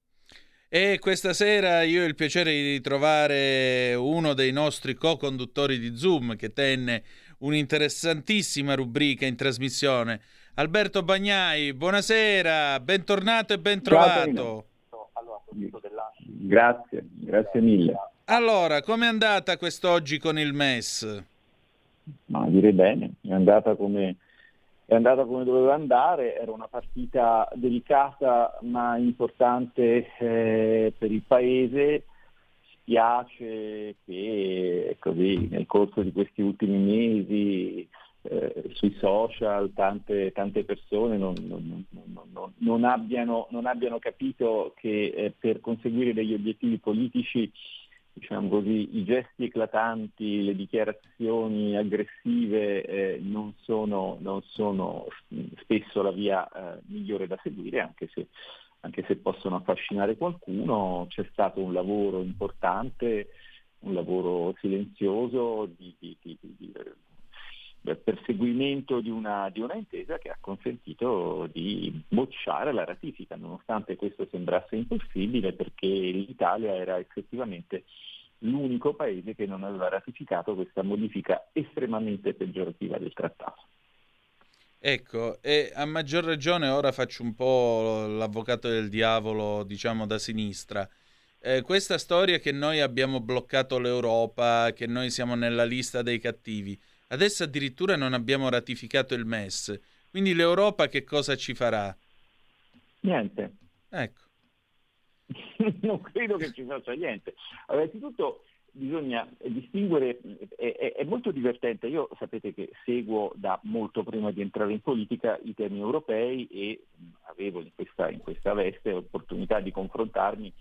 E questa sera io ho il piacere di ritrovare uno dei nostri co-conduttori di Zoom che tenne un'interessantissima rubrica in trasmissione. Alberto Bagnai, buonasera, bentornato e bentrovato. Grazie, grazie mille. Allora, com'è andata quest'oggi con il MES? Ma direi bene, è andata come, è andata come doveva andare, era una partita delicata ma importante eh, per il Paese. Spiace che così nel corso di questi ultimi mesi eh, sui social tante, tante persone non, non, non, abbiano, non abbiano capito che eh, per conseguire degli obiettivi politici diciamo così, i gesti eclatanti, le dichiarazioni aggressive eh, non, sono, non, sono, spesso la via eh, migliore da seguire, anche se, anche se, possono affascinare qualcuno. C'è stato un lavoro importante, un lavoro silenzioso di, di, di perseguimento di una, di una, intesa che ha consentito di bocciare la ratifica, nonostante questo sembrasse impossibile perché l'Italia era effettivamente l'unico paese che non aveva ratificato questa modifica estremamente peggiorativa del trattato. Ecco, e a maggior ragione ora faccio un po' l'avvocato del diavolo, diciamo da sinistra. Eh, questa storia che noi abbiamo bloccato l'Europa, che noi siamo nella lista dei cattivi, Adesso addirittura non abbiamo ratificato il MES. Quindi l'Europa che cosa ci farà? Niente. Ecco. *laughs* non credo che ci faccia niente. Allora, innanzitutto bisogna distinguere, è, è, molto divertente, io sapete che seguo da molto prima di entrare in politica i temi europei e avevo in questa, in questa veste l'opportunità di confrontarmi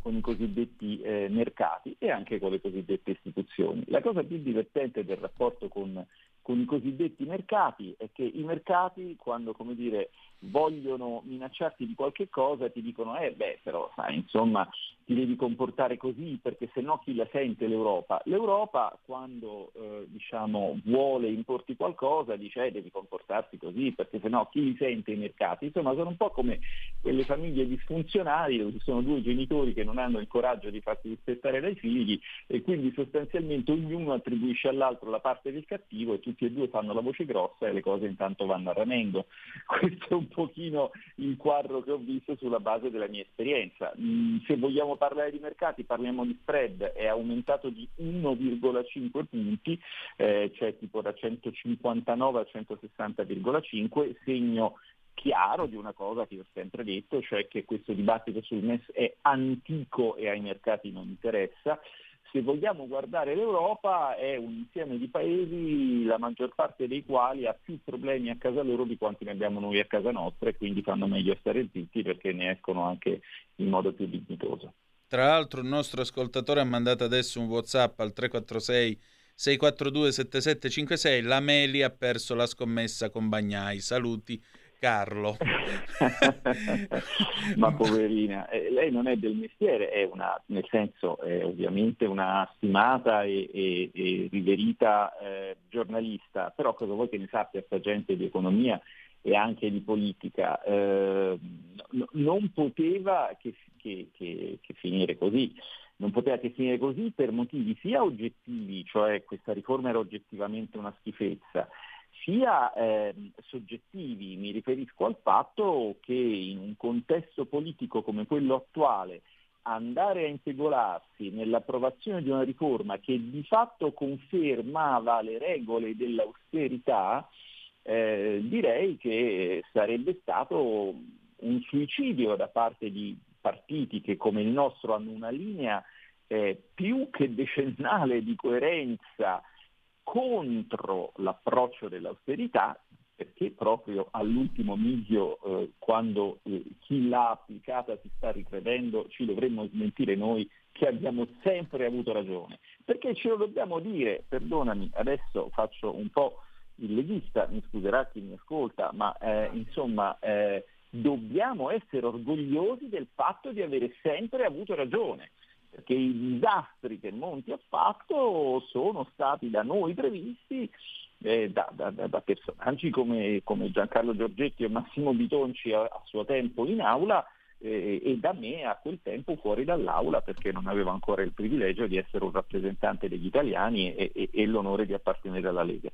con i cosiddetti eh, mercati e anche con le cosiddette istituzioni. La cosa più divertente del rapporto con, con i cosiddetti mercati è che i mercati, quando come dire, vogliono minacciarti di qualche cosa, ti dicono, eh beh, però sai, insomma, ti devi comportare così perché se no chi la sente l'Europa? L'Europa quando eh, diciamo, vuole importi qualcosa dice eh, devi comportarsi così perché se no chi li sente i mercati? Insomma sono un po' come quelle famiglie disfunzionali dove ci sono due genitori che non hanno il coraggio di farsi rispettare dai figli e quindi sostanzialmente ognuno attribuisce all'altro la parte del cattivo e tutti e due fanno la voce grossa e le cose intanto vanno arranendo. *laughs* Questo è un pochino il quadro che ho visto sulla base della mia esperienza. Mm, se vogliamo parlare di mercati parliamo di spread, è aumentato di 1,5 punti, eh, cioè tipo da 159 a 160,5, segno chiaro di una cosa che ho sempre detto, cioè che questo dibattito sul MES è antico e ai mercati non interessa. Se vogliamo guardare l'Europa è un insieme di paesi, la maggior parte dei quali ha più problemi a casa loro di quanti ne abbiamo noi a casa nostra e quindi fanno meglio stare zitti perché ne escono anche in modo più dignitoso. Tra l'altro un nostro ascoltatore ha mandato adesso un Whatsapp al 346 642 7756. La Meli ha perso la scommessa con Bagnai. Saluti Carlo. *laughs* Ma poverina, eh, lei non è del mestiere, è una, nel senso è ovviamente una stimata e, e, e riverita eh, giornalista, però cosa vuoi che ne sappia sta gente di economia e anche di politica? Eh, no, non poteva che, che, che, che finire così non poteva che finire così per motivi sia oggettivi, cioè questa riforma era oggettivamente una schifezza, sia eh, soggettivi. Mi riferisco al fatto che in un contesto politico come quello attuale andare a integolarsi nell'approvazione di una riforma che di fatto confermava le regole dell'austerità, eh, direi che sarebbe stato un suicidio da parte di partiti che come il nostro hanno una linea eh, più che decennale di coerenza contro l'approccio dell'austerità, perché proprio all'ultimo miglio, eh, quando eh, chi l'ha applicata si sta ricredendo, ci dovremmo smentire noi che abbiamo sempre avuto ragione. Perché ce lo dobbiamo dire, perdonami, adesso faccio un po' il leghista, mi scuserà chi mi ascolta, ma eh, insomma eh, dobbiamo essere orgogliosi del fatto di avere sempre avuto ragione, perché i disastri che Monti ha fatto sono stati da noi previsti eh, da, da, da, personaggi come, come, Giancarlo Giorgetti e Massimo Bitonci a, a suo tempo in aula eh, e da me a quel tempo fuori dall'aula perché non avevo ancora il privilegio di essere un rappresentante degli italiani e, e, e l'onore di appartenere alla Lega.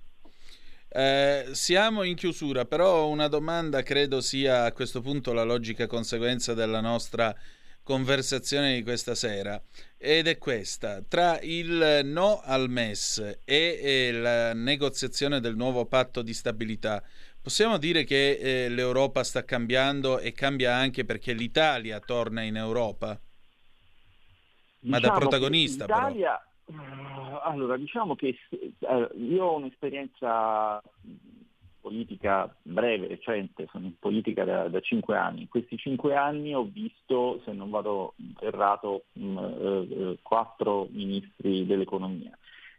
Eh, siamo in chiusura, però una domanda credo sia a questo punto la logica conseguenza della nostra conversazione di questa sera ed è questa. Tra il no al MES e, e la negoziazione del nuovo patto di stabilità possiamo dire che eh, l'Europa sta cambiando e cambia anche perché l'Italia torna in Europa? Ma diciamo da protagonista l'Italia, però allora, diciamo che eh, io ho un'esperienza politica breve, recente, sono in politica da, da, cinque anni. In questi cinque anni ho visto, se non vado errato, mm, eh, quattro ministri dell'economia.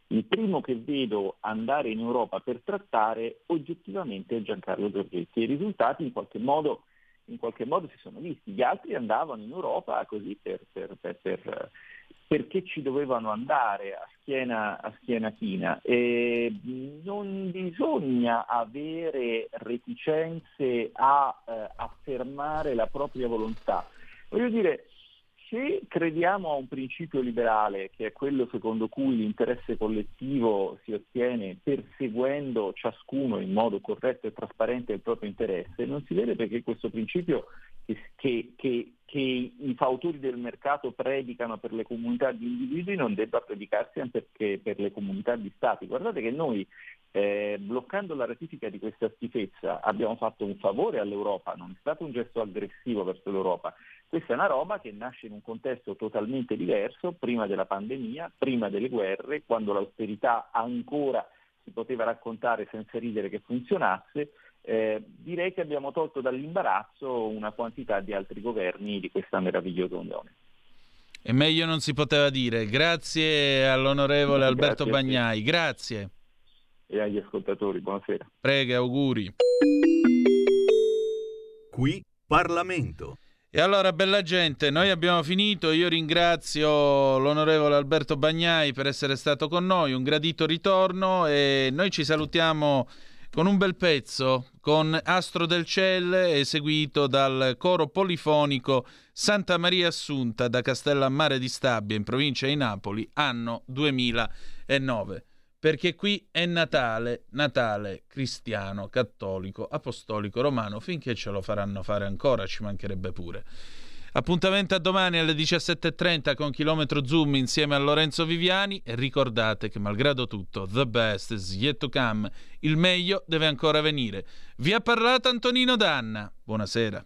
Il primo che vedo andare in Europa per trattare oggettivamente è Giancarlo Giorgetti e i risultati in qualche modo, in qualche modo si sono visti. Gli altri andavano in Europa così per, per, per, per perché ci dovevano andare a schiena, a schiena china. E non bisogna avere reticenze a eh, affermare la propria volontà. Voglio dire, se crediamo a un principio liberale, che è quello secondo cui l'interesse collettivo si ottiene perseguendo ciascuno in modo corretto e trasparente il proprio interesse, non si vede perché questo principio che, che, che, i fautori del mercato predicano per le comunità di individui non debba predicarsi anche per le comunità di stati. Guardate che noi Eh, bloccando la ratifica di questa schifezza abbiamo fatto un favore all'Europa, non è stato un gesto aggressivo verso l'Europa. Questa è una roba che nasce in un contesto totalmente diverso, prima della pandemia, prima delle guerre, quando l'austerità ancora si poteva raccontare senza ridere che funzionasse. Eh, direi che abbiamo tolto dall'imbarazzo una quantità di altri governi di questa meravigliosa Unione. E meglio non si poteva dire. Grazie all'onorevole Alberto Grazie. Bagnai. Grazie. E agli ascoltatori, buonasera. Prega, auguri. Qui Parlamento. E allora, bella gente, noi abbiamo finito. Io ringrazio l'onorevole Alberto Bagnai per essere stato con noi, un gradito ritorno e noi ci salutiamo con un bel pezzo, con Astro del Ciel, eseguito dal coro polifonico Santa Maria Assunta da Castellammare di Stabia, in provincia di Napoli, anno 2009. Perché qui è Natale, Natale cristiano, cattolico, apostolico, romano, finché ce lo faranno fare ancora, ci mancherebbe pure. Appuntamento a domani alle 17.30 con Chilometro Zoom insieme a Lorenzo Viviani e ricordate che malgrado tutto, the best is yet to come, il meglio deve ancora venire. Vi ha parlato Antonino Danna. Buonasera.